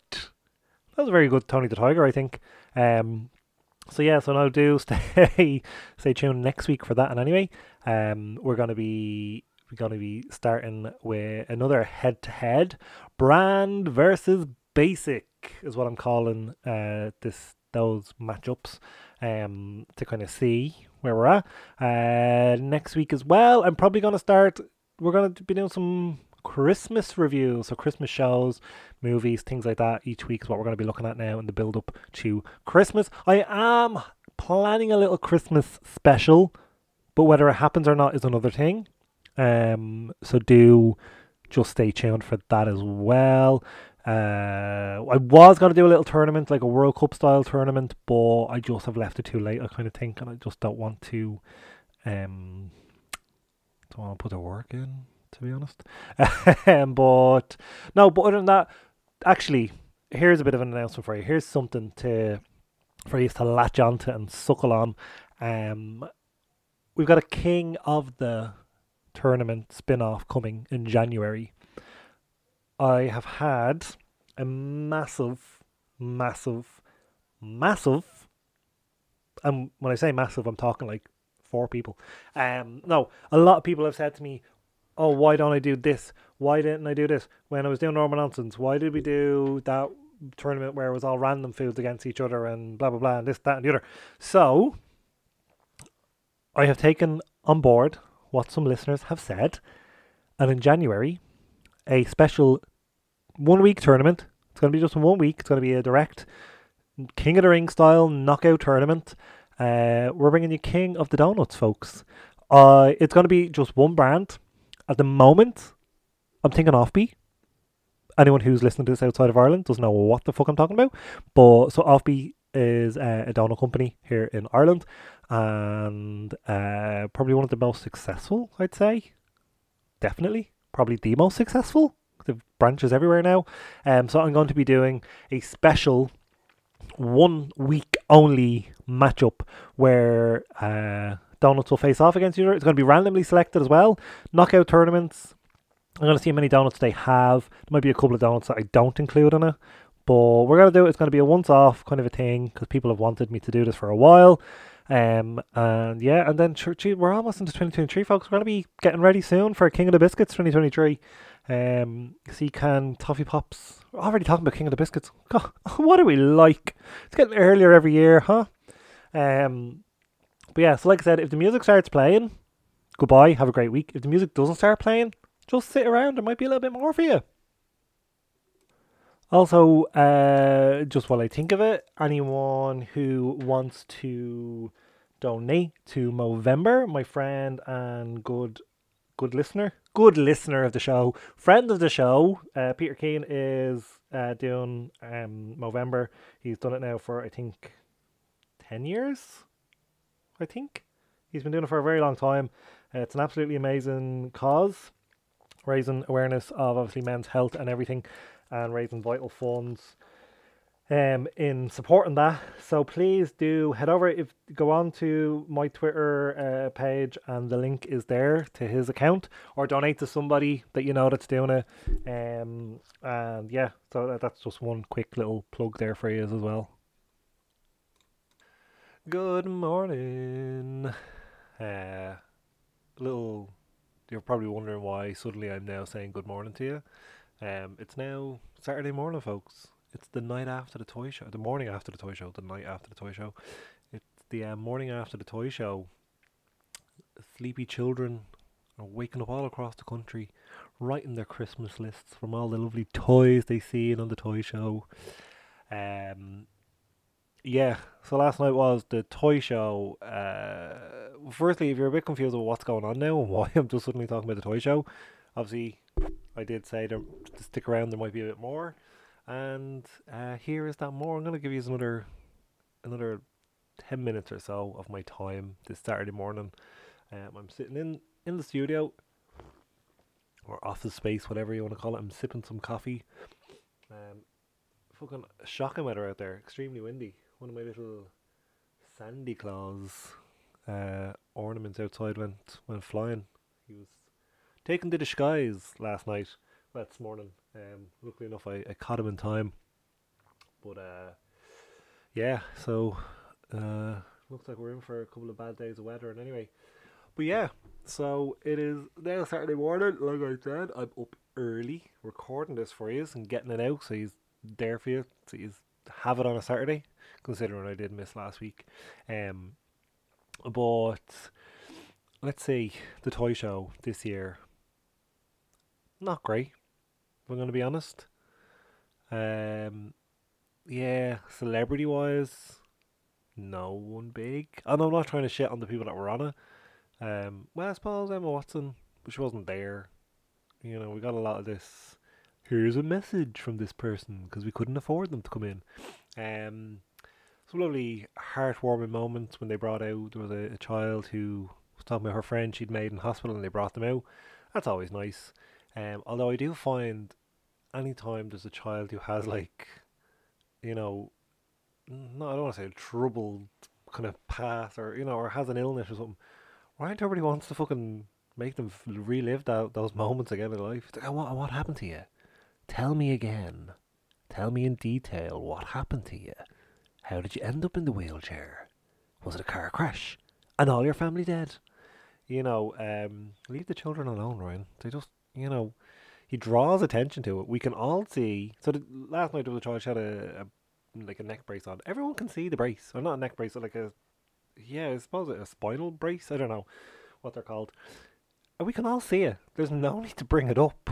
That was a very good Tony the Tiger, I think. Um, so yeah, so now do stay stay tuned next week for that. And anyway, um, we're gonna be we're gonna be starting with another head to head brand versus basic is what I'm calling uh this those matchups um, to kind of see where we're at. Uh, next week as well, I'm probably to start. We're to be doing some Christmas reviews, so Christmas shows, movies, things like that. Each week is what we're going to be looking at now in the build up to Christmas. I am planning a little Christmas special, but whether it happens or not is another thing. Um, so do just stay tuned for that as well. Uh, I was going to do a little tournament, like a World Cup style tournament, but I just have left it too late, I kind of think, and I just don't want to, um, don't want to put the work in, be honest. um, but, no, but other than that, actually, here's a bit of an announcement for you. Here's something to, for you to latch onto and suckle on. Um, we've got a King of the Tournament spin off coming in January. I have had a massive, massive, massive, and when I say massive, I'm talking like four people. Um, no, a lot of people have said to me, "Oh, why don't I do this? Why didn't I do this when I was doing normal nonsense? Why did we do that tournament where it was all random foods against each other and blah blah blah and this, that, and the other?" So, I have taken on board what some listeners have said, and in January, a special one week tournament. It's going to be just one week. It's going to be a direct King of the Ring style knockout tournament. Uh, we're bringing you King of the Donuts, folks. Uh, it's going to be just one brand. At the moment, I'm thinking Offbee. Anyone who's listening to this outside of Ireland doesn't know what the fuck I'm talking about. But so Offbee is uh, a donut company here in Ireland and uh, probably one of the most successful, I'd say. Definitely. Probably the most successful the branches everywhere now. Um, so I'm going to be doing a special one week only matchup where uh, donuts will face off against each other. It's going to be randomly selected as well. Knockout tournaments. I'm going to see how many donuts they have. There might be a couple of donuts that I don't include in it. But we're going to do it. It's going to be a once off kind of a thing because people have wanted me to do this for a while. Um, and yeah, and then we're almost into 2023, folks. We're going to be getting ready soon for King of the Biscuits 2023. Um, see can Toffee Pops. We're already talking about King of the Biscuits. God, what are we like? It's getting earlier every year, huh? Um, but yeah, so like I said, if the music starts playing, goodbye, have a great week. If the music doesn't start playing, just sit around. There might be a little bit more for you. Also, uh, just while I think of it, anyone who wants to donate to Movember, my friend and good good listener, good listener of the show, friend of the show. Uh, Peter Keane is uh, doing um, Movember. He's done it now for I think ten years. I think he's been doing it for a very long time. Uh, it's an absolutely amazing cause, raising awareness of obviously men's health and everything, and raising vital funds um, in supporting that. So please do head over if go on to my Twitter uh, page and the link is there to his account or donate to somebody that you know that's doing it. Um, and yeah, so that's just one quick little plug there for you as well. Good morning. Uh, little, you're probably wondering why suddenly I'm now saying good morning to you. Um, it's now Saturday morning, folks it's the night after the toy show, the morning after the toy show, the night after the toy show. It's the uh, morning after the toy show. Sleepy children are waking up all across the country, writing their Christmas lists from all the lovely toys they see on the toy show. Um, yeah, so last night was the toy show. Uh, firstly, if you're a bit confused with what's going on now and why I'm just suddenly talking about the toy show, obviously, I did say to stick around, there might be a bit more. And uh, here is that more. I'm going to give you another another 10 minutes or so of my time this Saturday morning. Um, I'm sitting in, in the studio or office space, whatever you want to call it. I'm sipping some coffee. Um, fucking shocking weather out there, extremely windy. One of my little Sandy Claus uh, ornaments outside went went flying. He was taken to the skies last night, well, this morning. Um, luckily enough, I, I caught him in time. But uh, yeah, so uh, looks like we're in for a couple of bad days of weather. And anyway, but yeah, so it is now Saturday morning. Like I said, I'm up early recording this for you and getting it out, so he's there for you. So you have it on a Saturday considering I did miss last week. Um, but let's see the toy show this year. Not great. If I'm going to be honest. Um, yeah, celebrity wise, no one big. And I'm not trying to shit on the people that were on it. Um, well, I suppose Emma Watson, but she wasn't there. You know, we got a lot of this. Here's a message from this person because we couldn't afford them to come in. Um, some lovely heartwarming moments when they brought out there was a, a child who was talking about her friend she'd made in hospital and they brought them out. That's always nice. Um, although I do find anytime there's a child who has like, you know, no, I don't want to say a troubled kind of past or you know, or has an illness or something. Why everybody wants to fucking make them relive that those moments again in life? It's like, what what happened to you? Tell me again. Tell me in detail what happened to you. How did you end up in the wheelchair? Was it a car crash? And all your family dead? You know, um, leave the children alone, Ryan. They just, you know, he draws attention to it. We can all see. So the, last night a child she had a, a like a neck brace on. Everyone can see the brace, or not a neck brace, but like a yeah, I suppose a spinal brace. I don't know what they're called. And we can all see it. There's no need to bring it up,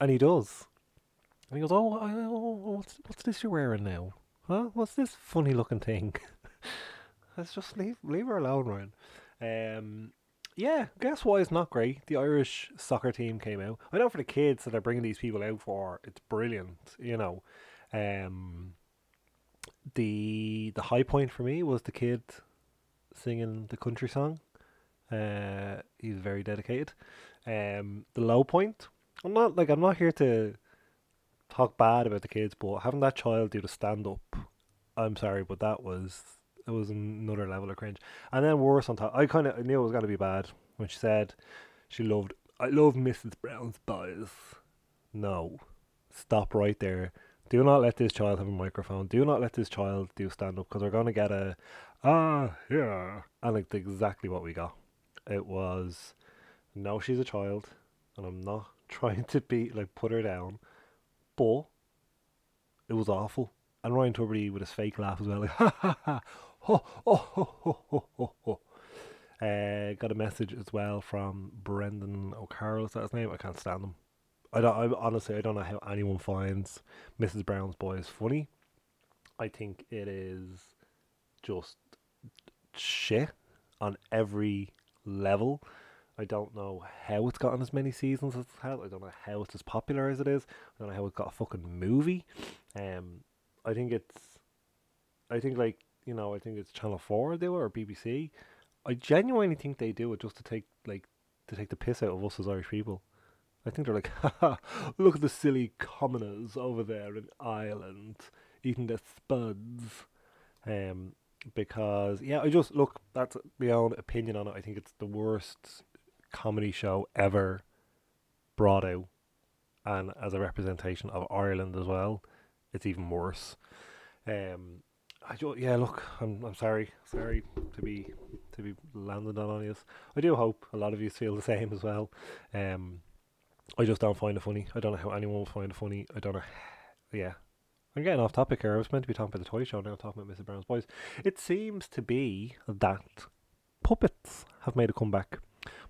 and he does. And he goes, "Oh, oh what's what's this you're wearing now? Huh? What's this funny looking thing?" Let's just leave leave her alone, Ryan. Um, yeah, guess why it's not great? The Irish soccer team came out. I know for the kids that are bringing these people out for, it's brilliant. You know, um, the the high point for me was the kid singing the country song. Uh, he's very dedicated. Um, the low point. I'm not like I'm not here to talk bad about the kids, but having that child do the stand up, I'm sorry, but that was it was another level of cringe. And then worse on top, I kind of knew it was gonna be bad when she said she loved. I love Mrs. Brown's boys. No, stop right there. Do not let this child have a microphone. Do not let this child do stand up because we're gonna get a ah yeah, and like exactly what we got. It was no, she's a child, and I'm not trying to be like put her down, but it was awful. And Ryan Tubridy with his fake laugh as well, like ha ha ha, ho ho ho ho ho ho. Uh, got a message as well from Brendan O'Carroll. Is that his name? I can't stand him. I don't. I honestly, I don't know how anyone finds Mrs. Brown's Boys funny. I think it is just shit on every level. I don't know how it's gotten as many seasons as it has. I don't know how it's as popular as it is. I don't know how it got a fucking movie. Um, I think it's, I think like you know, I think it's Channel Four do it or BBC. I genuinely think they do it just to take like to take the piss out of us as Irish people. I think they're like, Haha, look at the silly commoners over there in Ireland eating their spuds. Um, because yeah, I just look that's my own opinion on it. I think it's the worst comedy show ever brought out, and as a representation of Ireland as well, it's even worse. Um, I jo- yeah, look, I'm I'm sorry, sorry to be to be landing on you. I do hope a lot of you feel the same as well. Um, I just don't find it funny. I don't know how anyone will find it funny. I don't know. Yeah, I'm getting off topic here. I was meant to be talking about the toy show now, talking about Mrs. Brown's Boys. It seems to be that puppets have made a comeback.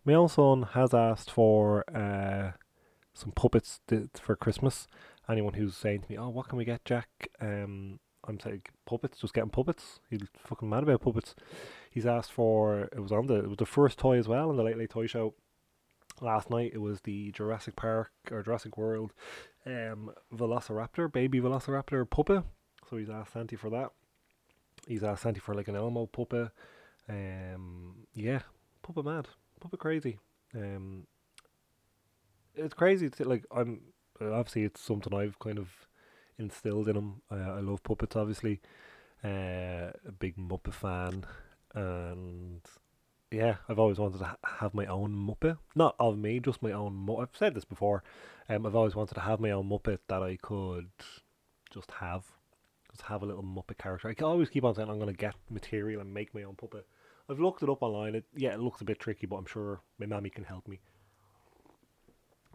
My own son has asked for uh, some puppets th- for Christmas. Anyone who's saying to me, "Oh, what can we get, Jack?" Um, I'm saying puppets, just getting puppets. He's fucking mad about puppets. He's asked for. It was on the. It was the first toy as well in the Late Late Toy Show last night. It was the Jurassic Park or Jurassic World um, Velociraptor, baby Velociraptor puppet. So he's asked Santi for that. He's asked Santi for like an Elmo puppet. Um, yeah, puppet mad, puppet crazy. Um, it's crazy. To, like I'm obviously it's something I've kind of instilled in him. I, I love puppets, obviously. Uh, a big Muppet fan, and yeah, I've always wanted to ha- have my own Muppet. Not of me, just my own. I've said this before. Um, I've always wanted to have my own Muppet that I could just have, just have a little Muppet character. I can always keep on saying I'm going to get material and make my own puppet. I've looked it up online. It yeah, it looks a bit tricky, but I'm sure my mammy can help me.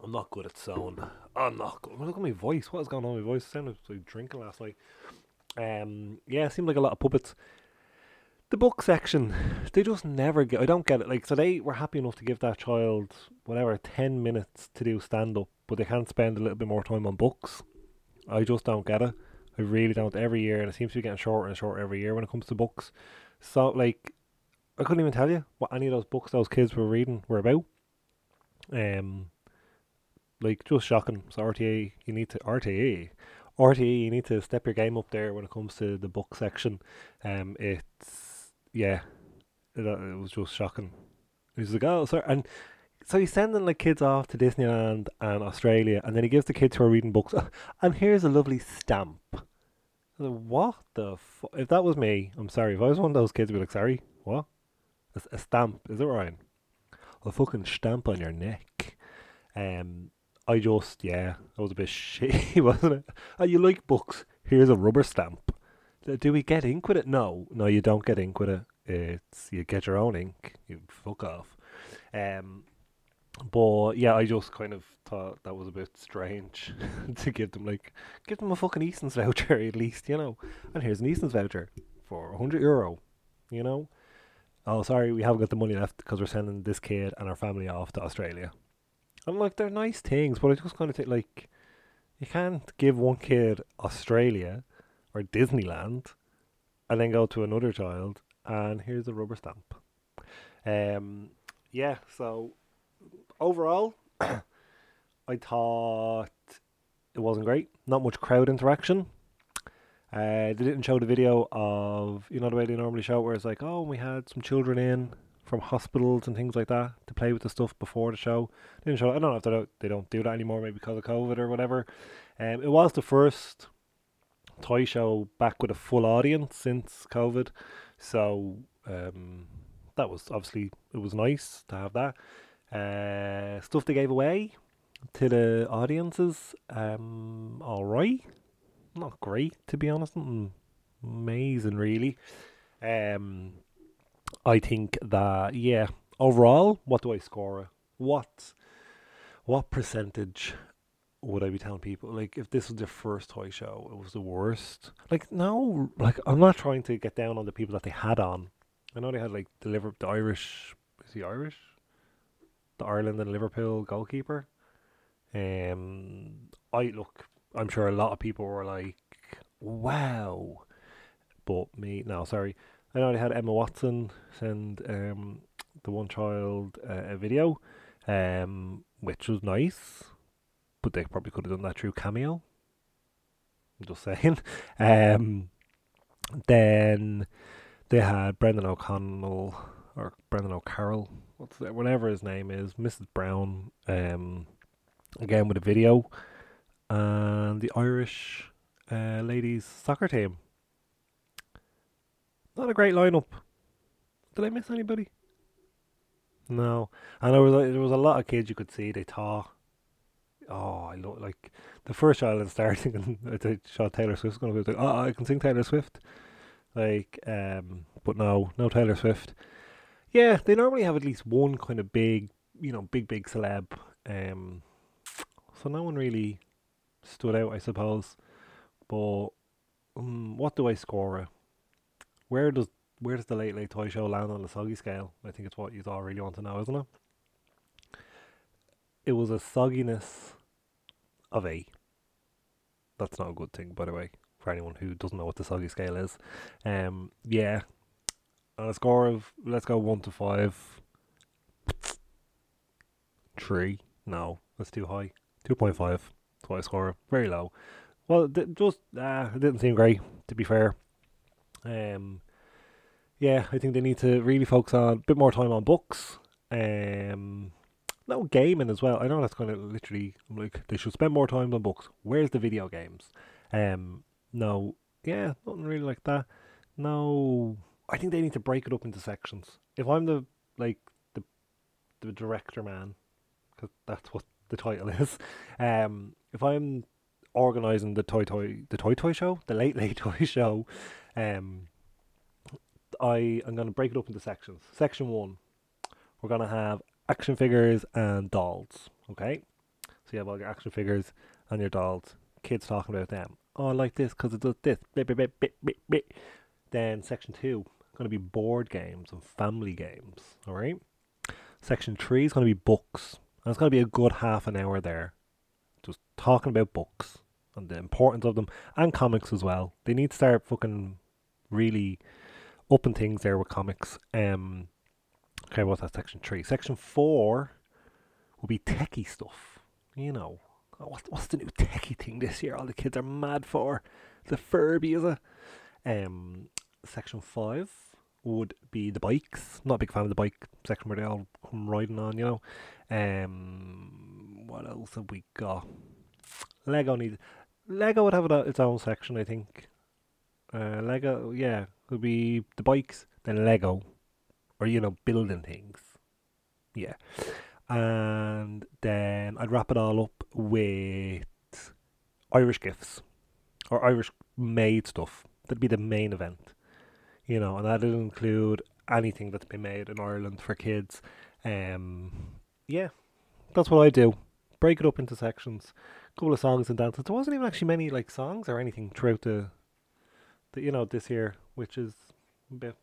I'm not good at sewing. I'm not good. Look at my voice. What is going on with my voice? I sounded like drinking last night. Um, yeah, it seemed like a lot of puppets. The book section, they just never get. I don't get it. Like, so they were happy enough to give that child whatever ten minutes to do stand up, but they can't spend a little bit more time on books. I just don't get it. I really don't. Every year, and it seems to be getting shorter and shorter every year when it comes to books. So, like, I couldn't even tell you what any of those books those kids were reading were about. Um, like just shocking. So RTÉ, you need to RTÉ, RTÉ, you need to step your game up there when it comes to the book section. Um, it's yeah, it, uh, it was just shocking. He's like, oh, sorry, and so he's sending like kids off to Disneyland and Australia, and then he gives the kids who are reading books, and here's a lovely stamp. Like, what the fu- If that was me, I'm sorry. If I was one of those kids, I'd be like, sorry, what? A, a stamp, is it Ryan? A fucking stamp on your neck. Um, I just, yeah, that was a bit shitty, wasn't it? Oh, you like books? Here's a rubber stamp. Do we get ink with it? No, no, you don't get ink with it. It's you get your own ink. You fuck off. Um, but yeah, I just kind of thought that was a bit strange to give them like give them a fucking Eason's voucher at least, you know. And here's an Eason's voucher for hundred euro, you know. Oh, sorry, we haven't got the money left because we're sending this kid and our family off to Australia. And like they're nice things, but I just kind of think like you can't give one kid Australia or Disneyland and then go to another child and here's a rubber stamp. Um, yeah. So overall, I thought it wasn't great. Not much crowd interaction. Uh, they didn't show the video of you know the way they normally show it, where it's like, oh, we had some children in from hospitals and things like that to play with the stuff before the show. They didn't show. I don't know if they don't, they don't do that anymore, maybe because of COVID or whatever. Um, it was the first toy show back with a full audience since COVID, so um, that was obviously it was nice to have that. Uh, stuff they gave away to the audiences, um, all right, not great to be honest, amazing really. Um, I think that yeah, overall, what do I score? What what percentage would I be telling people? Like, if this was their first toy show, it was the worst. Like, no, like I'm not trying to get down on the people that they had on. I know they had like the the Irish, is he Irish? The Ireland and Liverpool goalkeeper. Um, I look. I'm sure a lot of people were like, "Wow," but me, no, sorry. I know they had Emma Watson send um the one child uh, a video, um, which was nice, but they probably could have done that through Cameo. I'm just saying. Um, then they had Brendan O'Connell or Brendan O'Carroll, what's that, whatever his name is, Mrs. Brown, um, again with a video, and the Irish uh, ladies soccer team. Not a great lineup. Did I miss anybody? No, and there was a, there was a lot of kids you could see. They thought, oh, I look like the first in starting, and I shot Taylor Swift's going to be like, oh, I can sing Taylor Swift, like, um, but no, no Taylor Swift. Yeah, they normally have at least one kind of big, you know, big big celeb. Um, so no one really stood out, I suppose. But um, what do I score? it? Where does where does the Late Late Toy Show land on the soggy scale? I think it's what you all really want to know, isn't it? It was a sogginess of a. That's not a good thing, by the way, for anyone who doesn't know what the soggy scale is. Um, yeah, on a score of let's go one to five. Three? No, that's too high. Two point five. What score. Very low. Well, th- just uh, it didn't seem great. To be fair, um, yeah, I think they need to really focus on a bit more time on books. Um, no gaming as well. I know that's kind of literally like they should spend more time on books. Where's the video games? Um, no, yeah, nothing really like that. No, I think they need to break it up into sections. If I'm the like the the director man, because that's what the title is. Um, if I'm organizing the toy toy the toy toy show, the late late toy show, um, I am going to break it up into sections. Section one, we're going to have action figures and dolls. Okay, so you have all your action figures and your dolls. Kids talking about them. oh, I like this because it does this. Bit, bit, bit, bit, bit, bit. Then section two going to be board games and family games. All right. Section three is going to be books. And it's going to be a good half an hour there, talking about books and the importance of them and comics as well. They need to start fucking really upping things there with comics. Um, okay, what's that? Section three. Section four will be techie stuff. You know, oh, what's what's the new techie thing this year? All the kids are mad for the Furby, is it? Um, section five would be the bikes. Not a big fan of the bike section where they all come riding on. You know. Um, what else have we got? Lego needs. Lego would have its own section, I think. Uh, Lego, yeah, could be the bikes, then Lego, or you know, building things. Yeah, and then I'd wrap it all up with Irish gifts or Irish made stuff. That'd be the main event, you know, and that'd include anything that's been made in Ireland for kids. Um, yeah, that's what I do. Break it up into sections, couple of songs and dances. There wasn't even actually many like songs or anything throughout the, the you know, this year, which is a bit,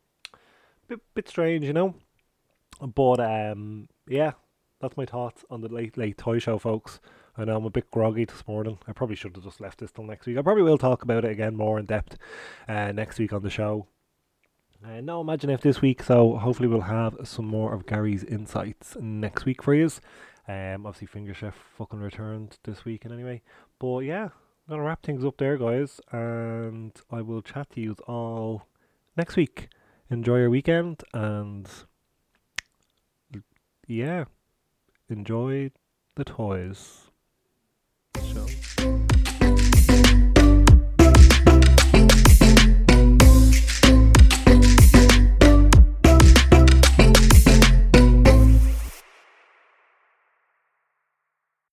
bit, bit strange, you know. But um, yeah, that's my thoughts on the late late toy show, folks. I know I'm a bit groggy this morning. I probably should have just left this till next week. I probably will talk about it again more in depth uh, next week on the show. Uh, no Imagine If this week, so hopefully we'll have some more of Gary's insights next week for you. Um, obviously, Finger Chef fucking returned this weekend anyway. But yeah, I'm gonna wrap things up there, guys, and I will chat to you all next week. Enjoy your weekend, and yeah, enjoy the toys.